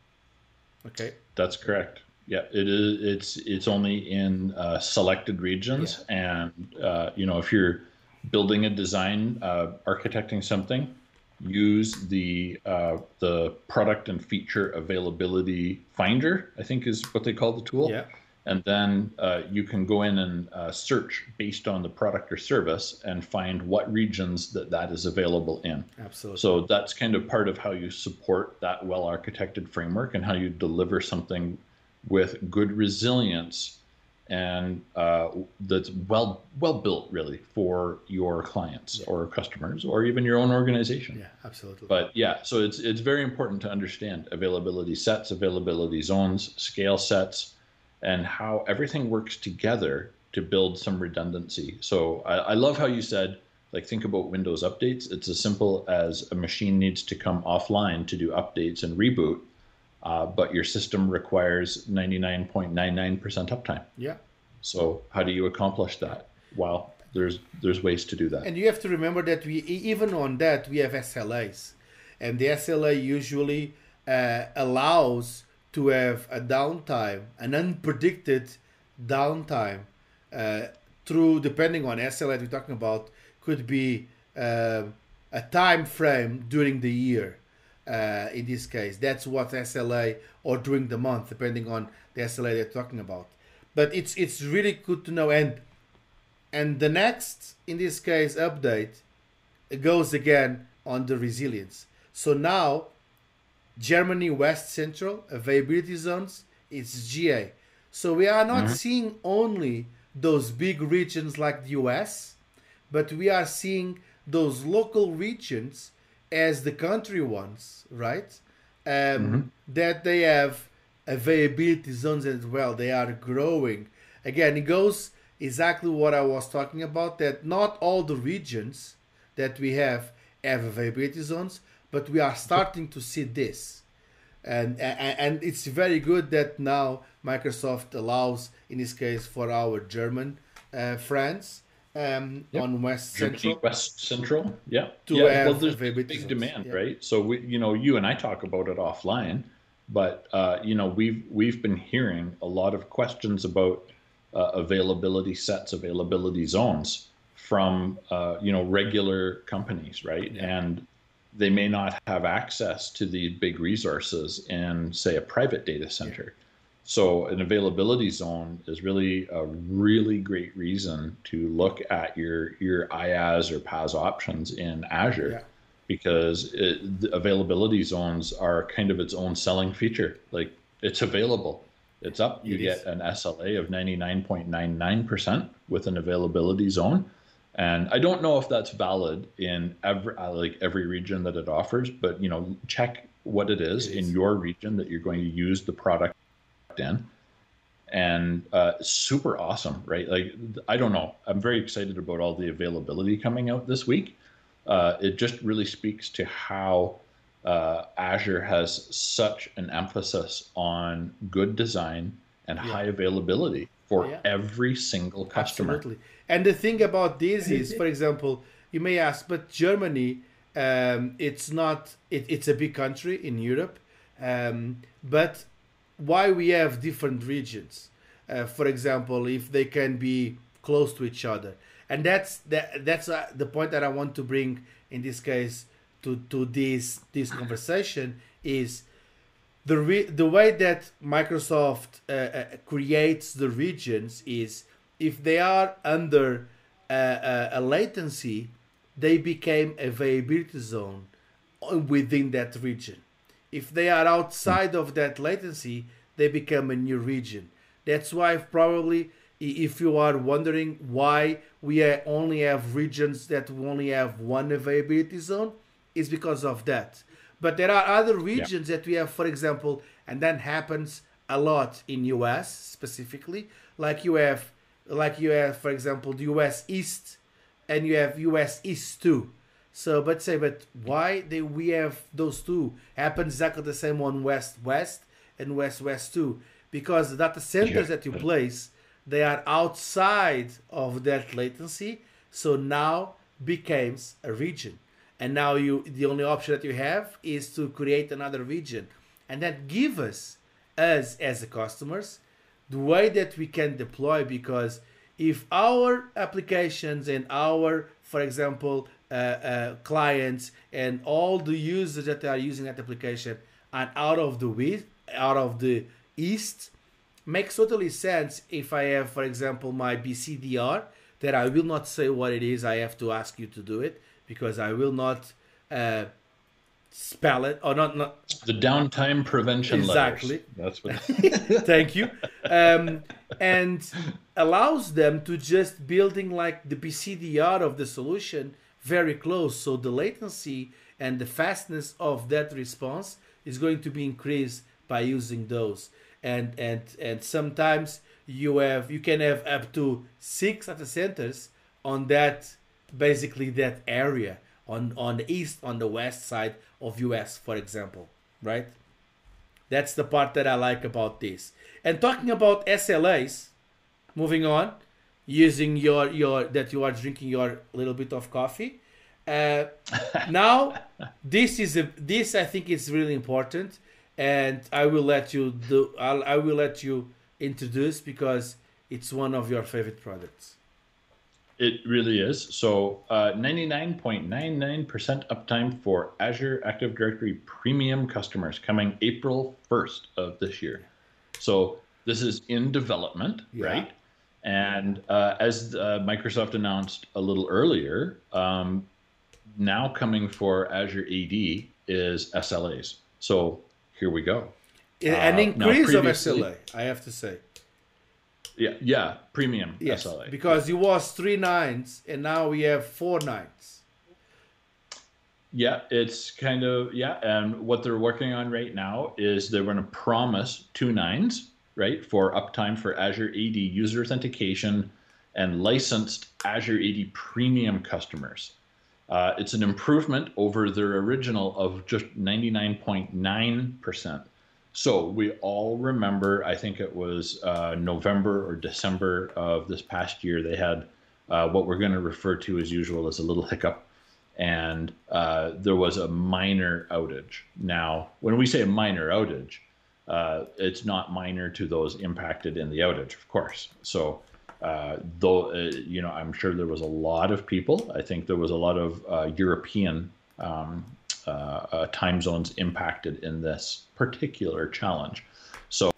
Okay. That's correct. Yeah, it is. It's it's only in uh, selected regions, yeah. and uh, you know if you're building a design, uh, architecting something, use the uh, the product and feature availability finder. I think is what they call the tool. Yeah. And then uh, you can go in and uh, search based on the product or service and find what regions that that is available in. Absolutely. So that's kind of part of how you support that well architected framework and how you deliver something with good resilience and uh, that's well well built really for your clients yeah. or customers or even your own organization. Yeah, absolutely. But yeah, so it's it's very important to understand availability sets, availability zones, scale sets, and how everything works together to build some redundancy. So I, I love how you said like think about Windows updates. It's as simple as a machine needs to come offline to do updates and reboot uh, but your system requires 99.99% uptime. Yeah. So how do you accomplish that? Well, there's there's ways to do that. And you have to remember that we even on that we have SLAs, and the SLA usually uh, allows to have a downtime, an unpredicted downtime, uh, through depending on SLA we're talking about, could be uh, a time frame during the year uh, in this case. That's what SLA or during the month, depending on the SLA they're talking about. But it's it's really good to know. And and the next, in this case, update goes again on the resilience. So now, Germany West Central availability zones it's GA. So we are not mm-hmm. seeing only those big regions like the US, but we are seeing those local regions as the country ones, right? Um, Mm-hmm. That they have availability zones as well. They are growing. Again, it goes exactly what I was talking about. That not all the regions that we have have availability zones, but we are starting to see this and and, and it's very good that now Microsoft allows, in this case, for our German uh, friends um, Yep. on West Germany, Central. West Central, yeah, To yeah. Well, there's availability big demand, yeah. right? So we, you know, you and I talk about it offline, but uh, you know, we've we've been hearing a lot of questions about uh, availability sets, availability zones from uh, you know regular companies, right? And they may not have access to the big resources in, say, a private data center. So an availability zone is really a really great reason to look at your your IaaS or PaaS options in Azure Yeah. because it, the availability zones are kind of its own selling feature. Like it's available, it's up. You It get an SLA of 99.99% with an availability zone. And I don't know if that's valid in every uh, like every region that it offers, but you know, check what it is It in your region that you're going to use the product in. And uh, super awesome, right? Like I don't know, I'm very excited about all the availability coming out this week. Uh, it just really speaks to how uh, Azure has such an emphasis on good design and high availability for Yeah. every single customer. Absolutely. And the thing about this is, for example, you may ask, but Germany, um, it's not, it, it's a big country in Europe, um, but why we have different regions? Uh, for example, if they can be close to each other, and that's that, that's uh, the point that I want to bring in this case to to this this conversation is the re- the way that Microsoft uh, uh, creates the regions is if they are under uh, uh, a latency, they became a availability zone within that region. If they are outside of that latency, they become a new region. That's why probably if you are wondering why we only have regions that only have one availability zone, is because of that. But there are other regions that we have, for example, and that happens a lot in US specifically. Like you have, like you have, for example, the US East, and you have US East too. So, but say, but why they we have those two happen exactly the same on West West and West West too? Because the data centers Yeah. that you place, they are outside of that latency. So now becomes a region, and now you the only option that you have is to create another region, and that give us us as the customers the way that we can deploy because if our applications and our for example uh, uh, clients and all the users that are using that application are out of the west out of the east makes totally sense if i have for example my bcdr that i will not say what it is i have to ask you to do it because i will not uh, spell it or not not The downtime prevention Exactly. letters. That's what. thank you um, and allows them to just building like the bcdr of the solution very close so the latency and the fastness of that response is going to be increased by using those and and and sometimes you have you can have up to six data centers on that basically that area on on the east on the west side of us for example right that's the part that I like about this. And talking about SLAs, moving on, using your your that you are drinking your little bit of coffee. Uh, now, this is a this I think is really important, and I will let you do. I'll, I will let you introduce because it's one of your favorite products. It really is. So, uh, 99.99% uptime for Azure Active Directory Premium customers coming April 1st of this year. So, this is in development, Yeah. right? And uh, as uh, Microsoft announced a little earlier, um, now coming for Azure AD is SLAs. So, here we go. An Uh, increase of SLA, I have to say. Yeah, yeah, premium Yes, SLA. because it was three nines and now we have four nines. Yeah, it's kind of yeah, and what they're working on right now is they're going to promise two nines, right, for uptime for Azure AD user authentication and licensed Azure AD Premium customers. Uh, it's an improvement over their original of just 99.9%. So we all remember, I think it was uh, November or December of this past year, they had uh, what we're going to refer to as usual as a little hiccup. And uh, there was a minor outage. Now, when we say a minor outage, uh, it's not minor to those impacted in the outage, of course. So uh, though uh, you know i'm sure there was a lot of people i think there was a lot of european um, uh, uh, time zones impacted in this particular challenge. So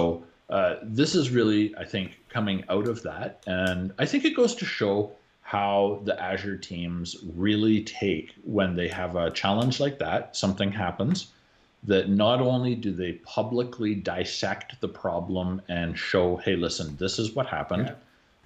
uh, this is really i think coming out of that. And i think it goes to show how the azure teams really take when they have a challenge like that something happens that not only do they publicly dissect the problem and show hey listen this is what happened. Yeah.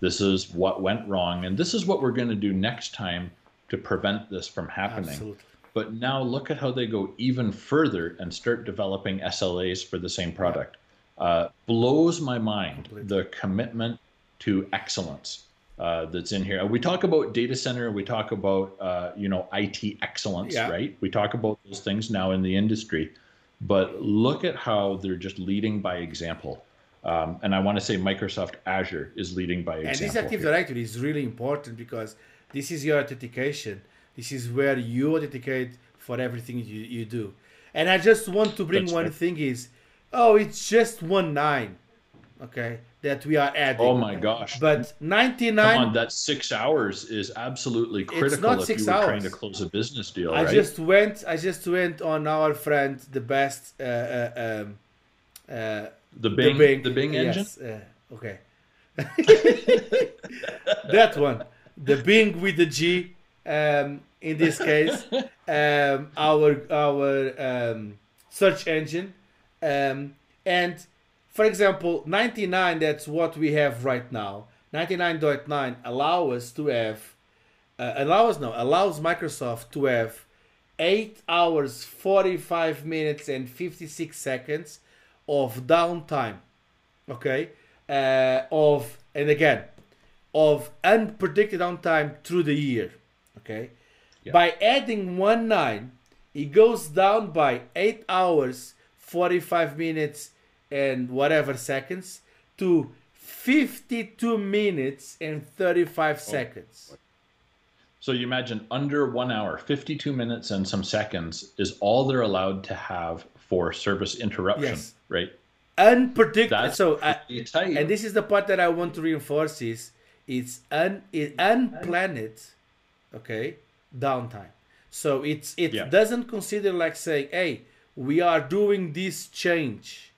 This is what went wrong, and this is what we're going to do next time to prevent this from happening. Absolutely. But now look at how they go even further and start developing SLAs for the same product. Uh, blows my mind the commitment to excellence uh, that's in here. We talk about data center, we talk about uh, you know IT excellence, yeah. right? We talk about those things now in the industry, but look at how they're just leading by example. Um, and I want to say Microsoft Azure is leading by example. And this Active here. Directory is really important because this is your authentication. This is where you authenticate for everything you, you do. And I just want to bring That's one right. thing is, oh, it's just one nine, okay, that we are adding. Oh my gosh! But ninety nine. Come on, that six hours is absolutely critical it's not if six you were hours. trying to close a business deal. I right? just went. I just went on our friend, the best. Uh, uh, um, uh, the Bing, the Bing, the Bing engine. Yes, uh, okay. that one, the Bing with the G. Um, in this case, um, our our um, search engine, um, and for example, 99. That's what we have right now. 99.9 allow us to have uh, allow us no allows Microsoft to have eight hours, 45 minutes, and 56 seconds of downtime, okay, uh, of and again of unpredicted downtime through the year, okay. Yeah. By adding one nine, it goes down by eight hours, forty five minutes, and whatever seconds to 52 minutes and 35 oh. seconds. So you imagine under one hour, 52 minutes and some seconds is all they're allowed to have for service interruption, yes. right? Unpredictable. So, uh, and this is the part that I want to reinforce is it's un it unplanned, okay, downtime. So it's it yeah. doesn't consider like saying, hey, we are doing this change.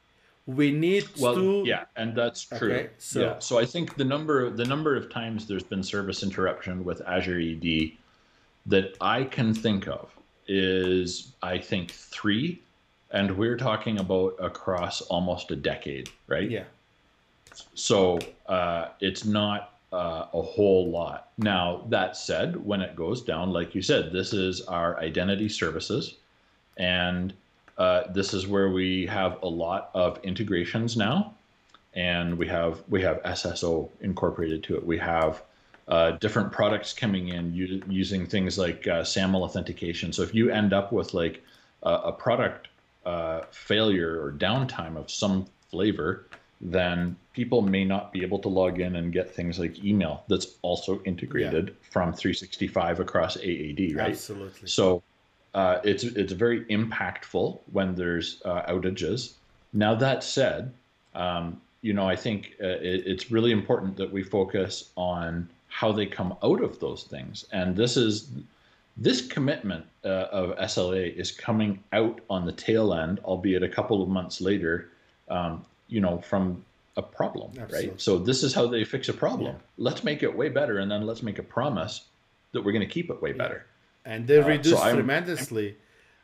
We need well, to yeah, and that's true. Okay, so yeah. so I think the number the number of times there's been service interruption with Azure AD that I can think of is I think three and we're talking about across almost a decade, right? Yeah. So uh, it's not uh, a whole lot. Now, that said, when it goes down, like you said, this is our identity services, and uh, this is where we have a lot of integrations now, and we have we have SSO incorporated to it. We have uh, different products coming in u- using things like uh, SAML authentication. So if you end up with like a product uh, failure or downtime of some flavor, then people may not be able to log in and get things like email that's also integrated yeah. from 365 across AAD, right? Absolutely. So uh, it's it's very impactful when there's uh, outages. Now that said, um, you know I think uh, it, it's really important that we focus on how they come out of those things, and this is this commitment uh, of SLA is coming out on the tail end, albeit a couple of months later, um, you know, from a problem, Absolutely. right? So this is how they fix a problem. Yeah. Let's make it way better, and then let's make a promise that we're going to keep it way better. And they uh, reduced so tremendously,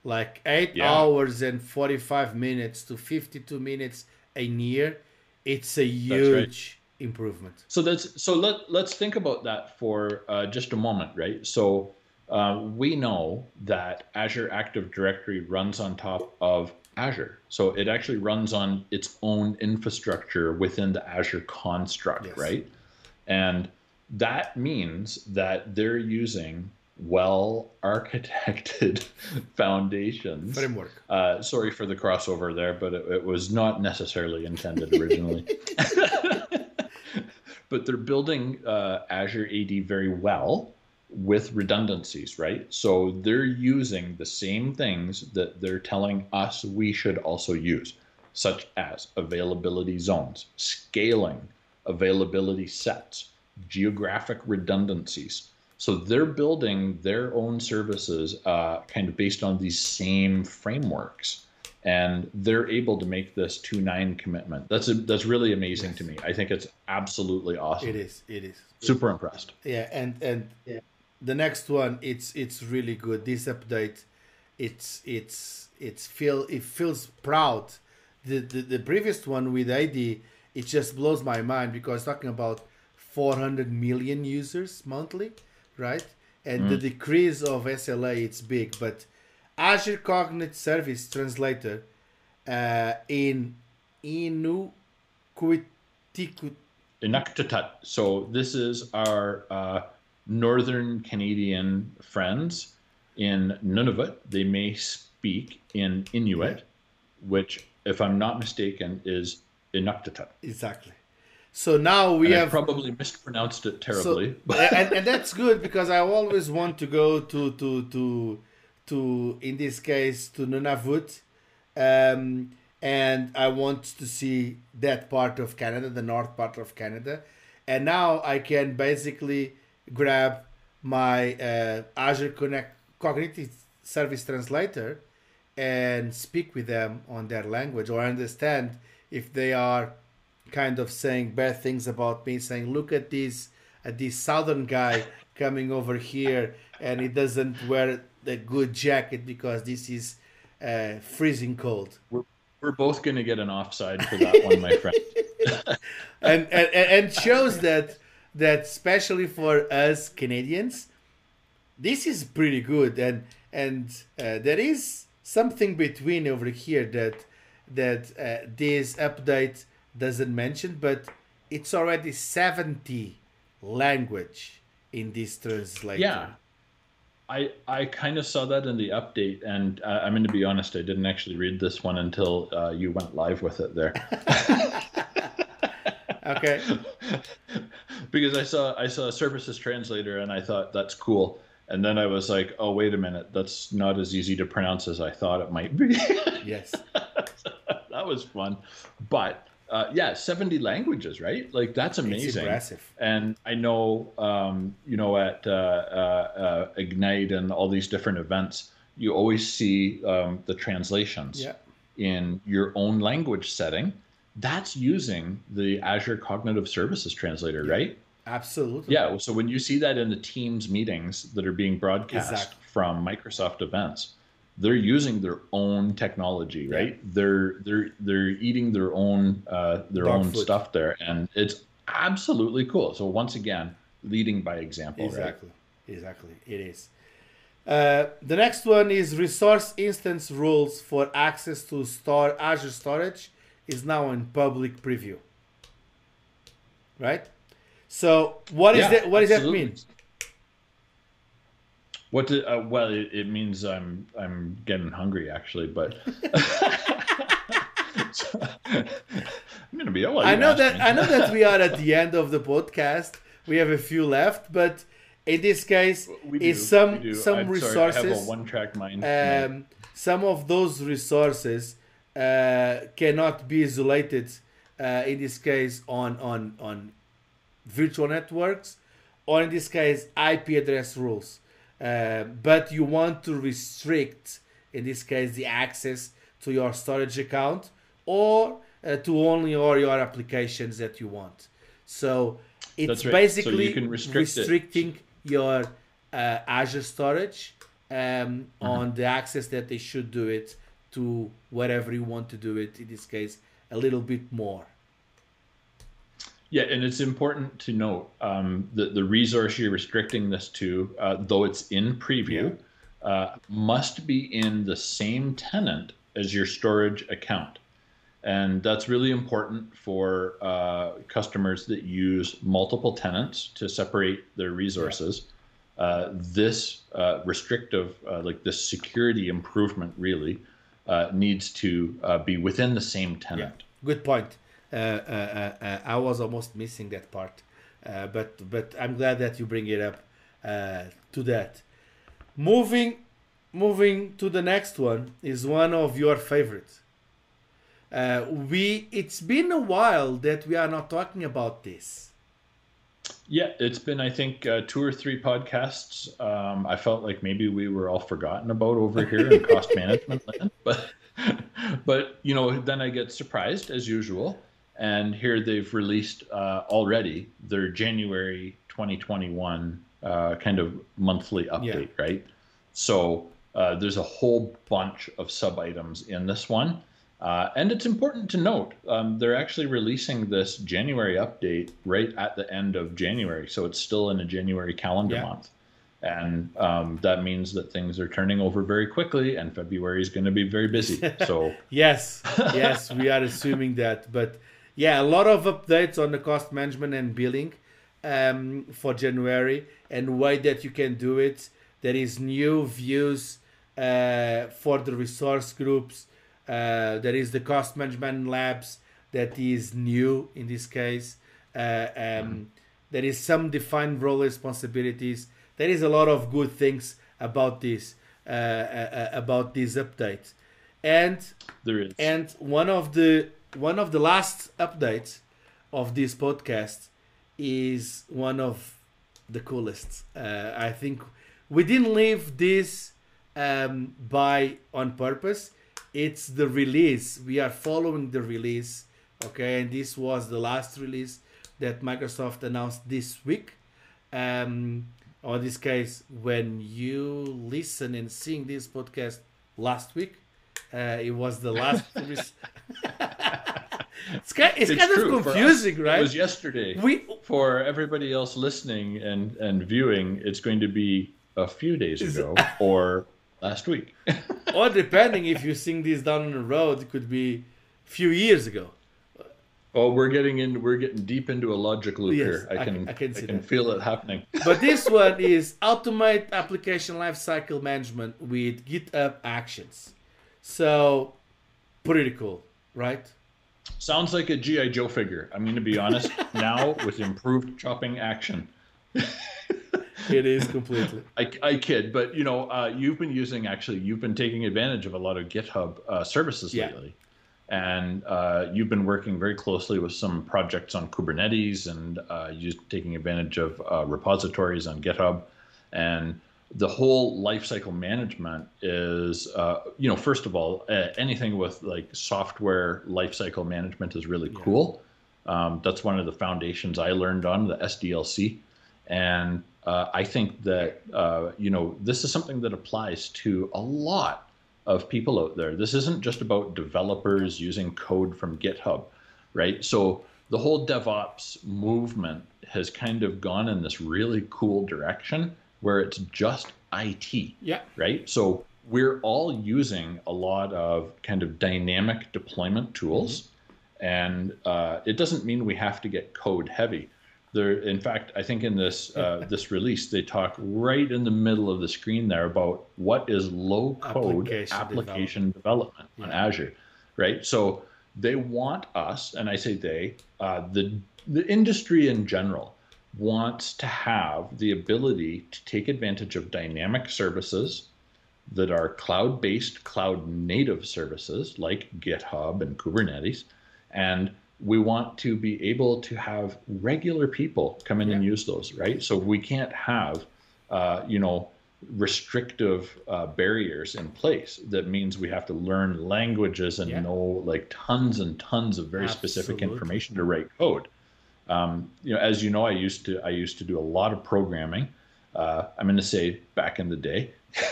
like eight yeah. hours and forty-five minutes to fifty-two minutes a year. It's a huge right. improvement. So that's so let let's think about that for uh, just a moment, right? So uh, we know that Azure Active Directory runs on top of Azure. So it actually runs on its own infrastructure within the Azure construct, yes. right? And that means that they're using well architected foundations. Framework. Uh, sorry for the crossover there, but it, it was not necessarily intended originally. but they're building uh, Azure AD very well with redundancies, right? So they're using the same things that they're telling us we should also use, such as availability zones, scaling, availability sets, geographic redundancies. So they're building their own services uh, kind of based on these same frameworks. And they're able to make this 2 9 commitment. That's a, that's really amazing yes. to me. I think it's absolutely awesome. It is. It is. Super impressed. Yeah, and and yeah the next one it's it's really good. This update it's it's it's feel it feels proud. The, the the previous one with AD it just blows my mind because talking about 400 million users monthly right? And mm. the decrease of sla it's big but azure cognitive service translator uh, in inuktitut inuktitut. So this is our uh, northern Canadian friends in Nunavut, they may speak in Inuit, which, if I'm not mistaken, is Inuktitut. Exactly. So now we and have I probably mispronounced it terribly. So, and, and that's good because I always want to go to to to to in this case to Nunavut, um, and I want to see that part of Canada, the north part of Canada, and now I can basically grab my uh, Azure Connect Cognitive Service Translator and speak with them on their language or understand if they are kind of saying bad things about me, saying, "Look at this, at this southern guy coming over here, and he doesn't wear the good jacket because this is uh, freezing cold." We're, we're both going to get an offside for that one, my friend. and, and and shows that that especially for us Canadians, this is pretty good, and and uh, there is something between over here that that uh, this update doesn't mention, but it's already seventy language in this translation. Yeah. I, I kind of saw that in the update, and uh, I'm going to be honest, I didn't actually read this one until uh, you went live with it there. okay. because I saw I saw a services translator and I thought that's cool. And then I was like, oh wait a minute, that's not as easy to pronounce as I thought it might be. yes. that was fun. But uh, yeah, 70 languages, right? Like that's amazing. It's impressive. And I know, um, you know, at uh, uh, uh, Ignite and all these different events, you always see um, the translations yeah. in your own language setting that's using the Azure Cognitive Services Translator, yeah, right? Absolutely. Yeah. So when you see that in the Teams meetings that are being broadcast exactly. from Microsoft events, they're using their own technology, right? Yeah. They're they're they're eating their own uh, their Dog own food. stuff there, and it's absolutely cool. So once again, leading by example. Exactly. Right? Exactly. It is. Uh, the next one is resource instance rules for access to store Azure storage is now in public preview. Right? So what is yeah, that what does that mean? What do, uh, well it, it, means I'm I'm getting hungry actually, but I'm gonna be I know that me. I know that we are at the end of the podcast. We have a few left, but in this case, is some some I'm resources. Sorry, I have a one track mind. Um, some of those resources cannot be isolated uh, in this case on on on virtual networks or in this case IP address rules. Uh, but you want to restrict in this case the access to your storage account or uh, to only or your applications that you want. So it's right. basically so restrict restricting it. your uh, Azure storage um, mm-hmm. on the access that they should do it to whatever you want to do it in this case a little bit more Yeah, and it's important to note um, that the resource you're restricting this to, uh, though it's in preview, yeah. uh, must be in the same tenant as your storage account. And that's really important for uh, customers that use multiple tenants to separate their resources. Yeah. Uh, this uh, restrictive, uh, like this security improvement, really needs to be within the same tenant. Yeah. Good point. Uh, uh, uh, I was almost missing that part, but but I'm glad that you bring it up to that. Moving, moving to the next one is one of your favorites. Uh, we it's been a while that we are not talking about this yeah it's been i think uh, two or three podcasts um, i felt like maybe we were all forgotten about over here in cost management land but but you know then i get surprised as usual and here they've released uh, already their January 2021 uh, kind of monthly update, yeah. right? So uh, there's a whole bunch of sub items in this one. Uh, and it's important to note um, they're actually releasing this January update right at the end of January. So it's still in a January calendar yeah. month. And um, that means that things are turning over very quickly, and February is going to be very busy. So yes, yes, we are assuming that. But yeah, a lot of updates on the cost management and billing um, for January and way that you can do it. There is new views uh, for the resource groups. Uh, there is the cost management labs that is new in this case. Uh, um, there is some defined role responsibilities. There is a lot of good things about this uh, uh, uh, about these updates, and there is and one of the one of the last updates of this podcast is one of the coolest. Uh, I think we didn't leave this um, by on purpose. It's the release. We are following the release. Okay, and this was the last release that Microsoft announced this week. Um, or in this case, when you listen and seeing this podcast last week, uh, it was the last. it's kind, it's, it's kind of confusing, right? It was yesterday. We for everybody else listening and and viewing, it's going to be a few days ago or last week. or depending if you sing this down on the road, it could be a few years ago. Oh, we're getting in. We're getting deep into a logic loop yes, here. I can. I, can, I can feel it happening. But this one is automate application lifecycle management with GitHub Actions. So, pretty cool, right? Sounds like a GI Joe figure. I'm going to be honest. now with improved chopping action. It is completely. I, I kid, but you know, uh, you've been using actually, you've been taking advantage of a lot of GitHub uh, services yeah. lately, and uh, you've been working very closely with some projects on Kubernetes and uh, you taking advantage of uh, repositories on GitHub, and the whole lifecycle management is, uh, you know, first of all, uh, anything with like software lifecycle management is really yeah. cool. Um, that's one of the foundations I learned on the SDLC, and uh, I think that uh, you know this is something that applies to a lot of people out there. This isn't just about developers using code from GitHub, right? So the whole DevOps movement has kind of gone in this really cool direction where it's just IT. Yeah. Right. So we're all using a lot of kind of dynamic deployment tools, mm-hmm. and uh, it doesn't mean we have to get code heavy. There, in fact, I think in this uh, this release they talk right in the middle of the screen there about what is low code application, application development, development yeah. on Azure, right? So they want us, and I say they, uh, the the industry in general wants to have the ability to take advantage of dynamic services that are cloud based, cloud native services like GitHub and Kubernetes. And we want to be able to have regular people come in yeah. and use those, right? So we can't have, uh, you know, restrictive uh, barriers in place that means we have to learn languages and yeah. know like tons and tons of very Absolutely. specific information to write code um, you know, as you know, I used to I used to do a lot of programming. Uh, I'm going to say back in the day,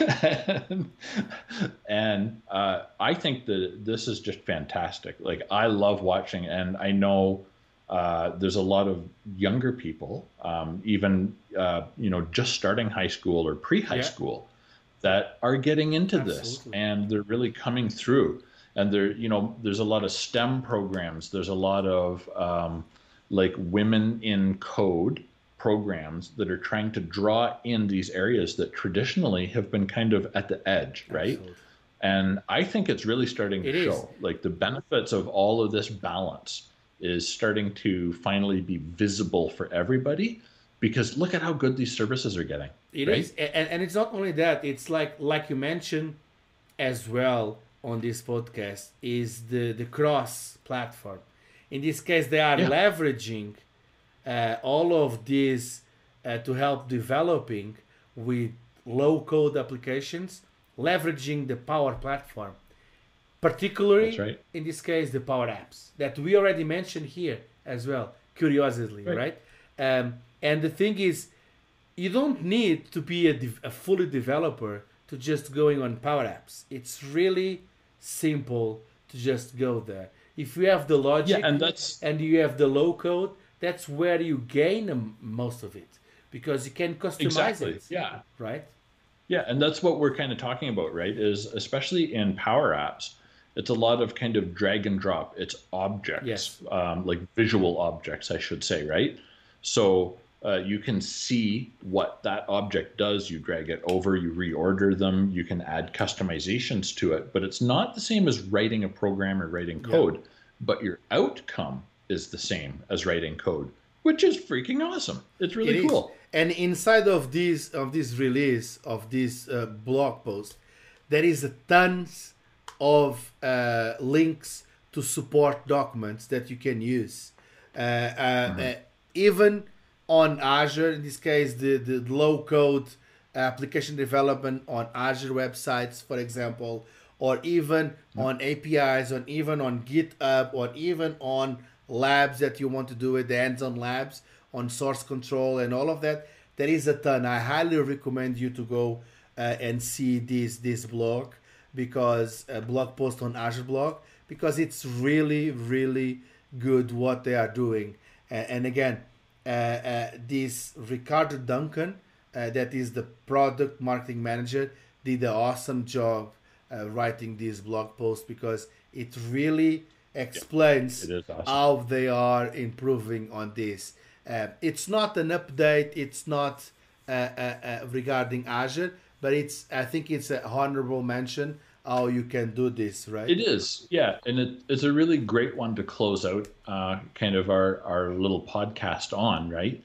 and uh, I think that this is just fantastic. Like I love watching, and I know Uh, there's a lot of younger people, um, even uh, you know, just starting high school or pre-high yeah. school, that are getting into Absolutely. this, and they're really coming through. And there, you know, there's a lot of STEM programs. There's a lot of um, like women in code programs that are trying to draw in these areas that traditionally have been kind of at the edge, right? Absolutely. And I think it's really starting to it show. Is. Like the benefits of all of this balance is starting to finally be visible for everybody because look at how good these services are getting. It right? is, and, and it's not only that, it's like like you mentioned as well on this podcast is the the cross platform. In this case, they are yeah. leveraging uh, all of this uh, to help developing with low code applications, leveraging the Power Platform, particularly right. in this case the Power Apps that we already mentioned here as well. Curiously, right? right? Um, and the thing is, you don't need to be a, de- a fully developer to just going on Power Apps. It's really simple to just go there. If you have the logic yeah, and that's and you have the low code, that's where you gain most of it because you can customize exactly. it. Yeah. Right. Yeah, and that's what we're kind of talking about, right? Is especially in Power Apps, it's a lot of kind of drag and drop. It's objects, yes. um, like visual objects, I should say, right? So uh, you can see what that object does. You drag it over, you reorder them, you can add customizations to it, but it's not the same as writing a program or writing code. Yeah. But your outcome is the same as writing code, which is freaking awesome. It's really it cool. Is. And inside of this of this release of this uh, blog post, there is a tons of uh, links to support documents that you can use. Uh, uh mm-hmm. Uh, even on Azure, in this case, the, the low code application development on Azure websites, for example, or even mm-hmm. on APIs, or even on GitHub, or even on labs that you want to do it, the hands-on labs on source control and all of that. There is a ton. I highly recommend you to go uh, and see this this blog because a blog post on Azure blog because it's really really good what they are doing. Uh, and again, uh, uh, this Ricardo Duncan, uh, that is the product marketing manager, did an awesome job uh, writing this blog post because it really explains yeah, awesome. how they are improving on this. Uh, it's not an update. It's not uh, uh, uh, regarding Azure, but it's I think it's a honorable mention how you can do this, right? It is, yeah, and it, it's a really great one to close out uh, kind of our our little podcast on, right?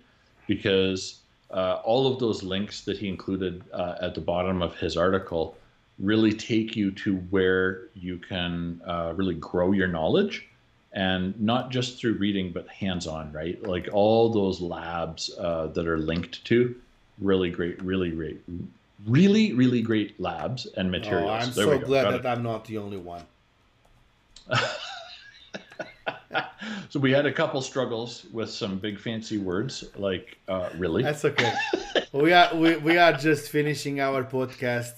Because uh, all of those links that he included at the bottom of his article really take you to where you can uh, really grow your knowledge and not just through reading but hands-on right? Like all those labs uh, that are linked to really great really great really really great labs and materials. Oh, i'm there so glad Got that it. i'm not the only one. So we had a couple struggles with some big fancy words like uh, really. That's okay. We are we, we are just finishing our podcast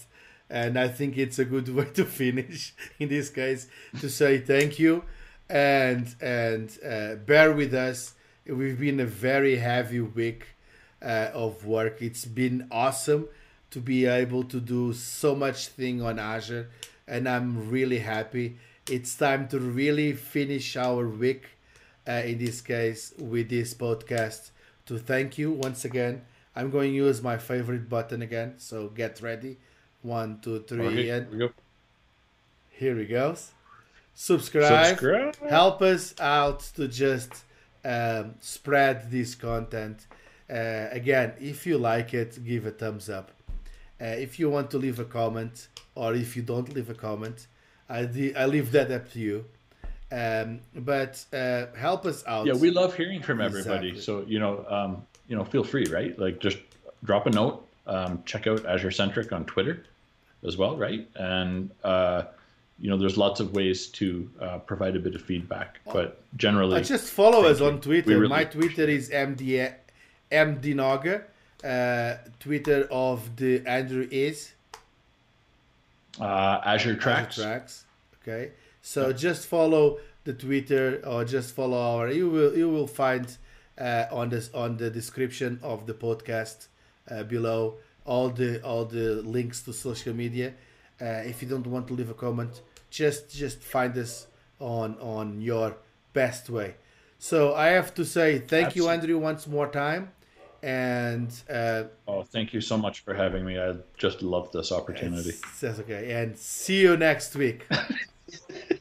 and I think it's a good way to finish in this case to say thank you and and uh, bear with us. We've been a very heavy week uh, of work. It's been awesome to be able to do so much thing on Azure, and I'm really happy. It's time to really finish our week. Uh, in this case, with this podcast, to thank you once again. I'm going to use my favorite button again, so get ready one, two, three, and we go. here we go. Subscribe. Subscribe. Help us out to just um, spread this content. Uh, again, if you like it, give a thumbs up. Uh, if you want to leave a comment, or if you don't leave a comment, I, I leave that up to you. Um, but uh, help us out. Yeah, we love hearing from everybody. Exactly. So you know, um, you know, feel free, right? Like just drop a note. Um, check out Azure Centric on Twitter as well, right? And uh, you know, there's lots of ways to uh, provide a bit of feedback, but generally, uh, just follow us on Twitter. Really My Twitter is md mdnoga. Uh, Twitter of the Andrew is uh, Azure Tracks. Azure Tracks. Okay, so just follow the Twitter or just follow our. You will you will find uh, on this on the description of the podcast uh, below all the all the links to social media. Uh, if you don't want to leave a comment, just just find us on on your best way. So I have to say thank Absolutely. you, Andrew, once more time. And uh, oh, thank you so much for having me. I just love this opportunity. That's okay. And see you next week.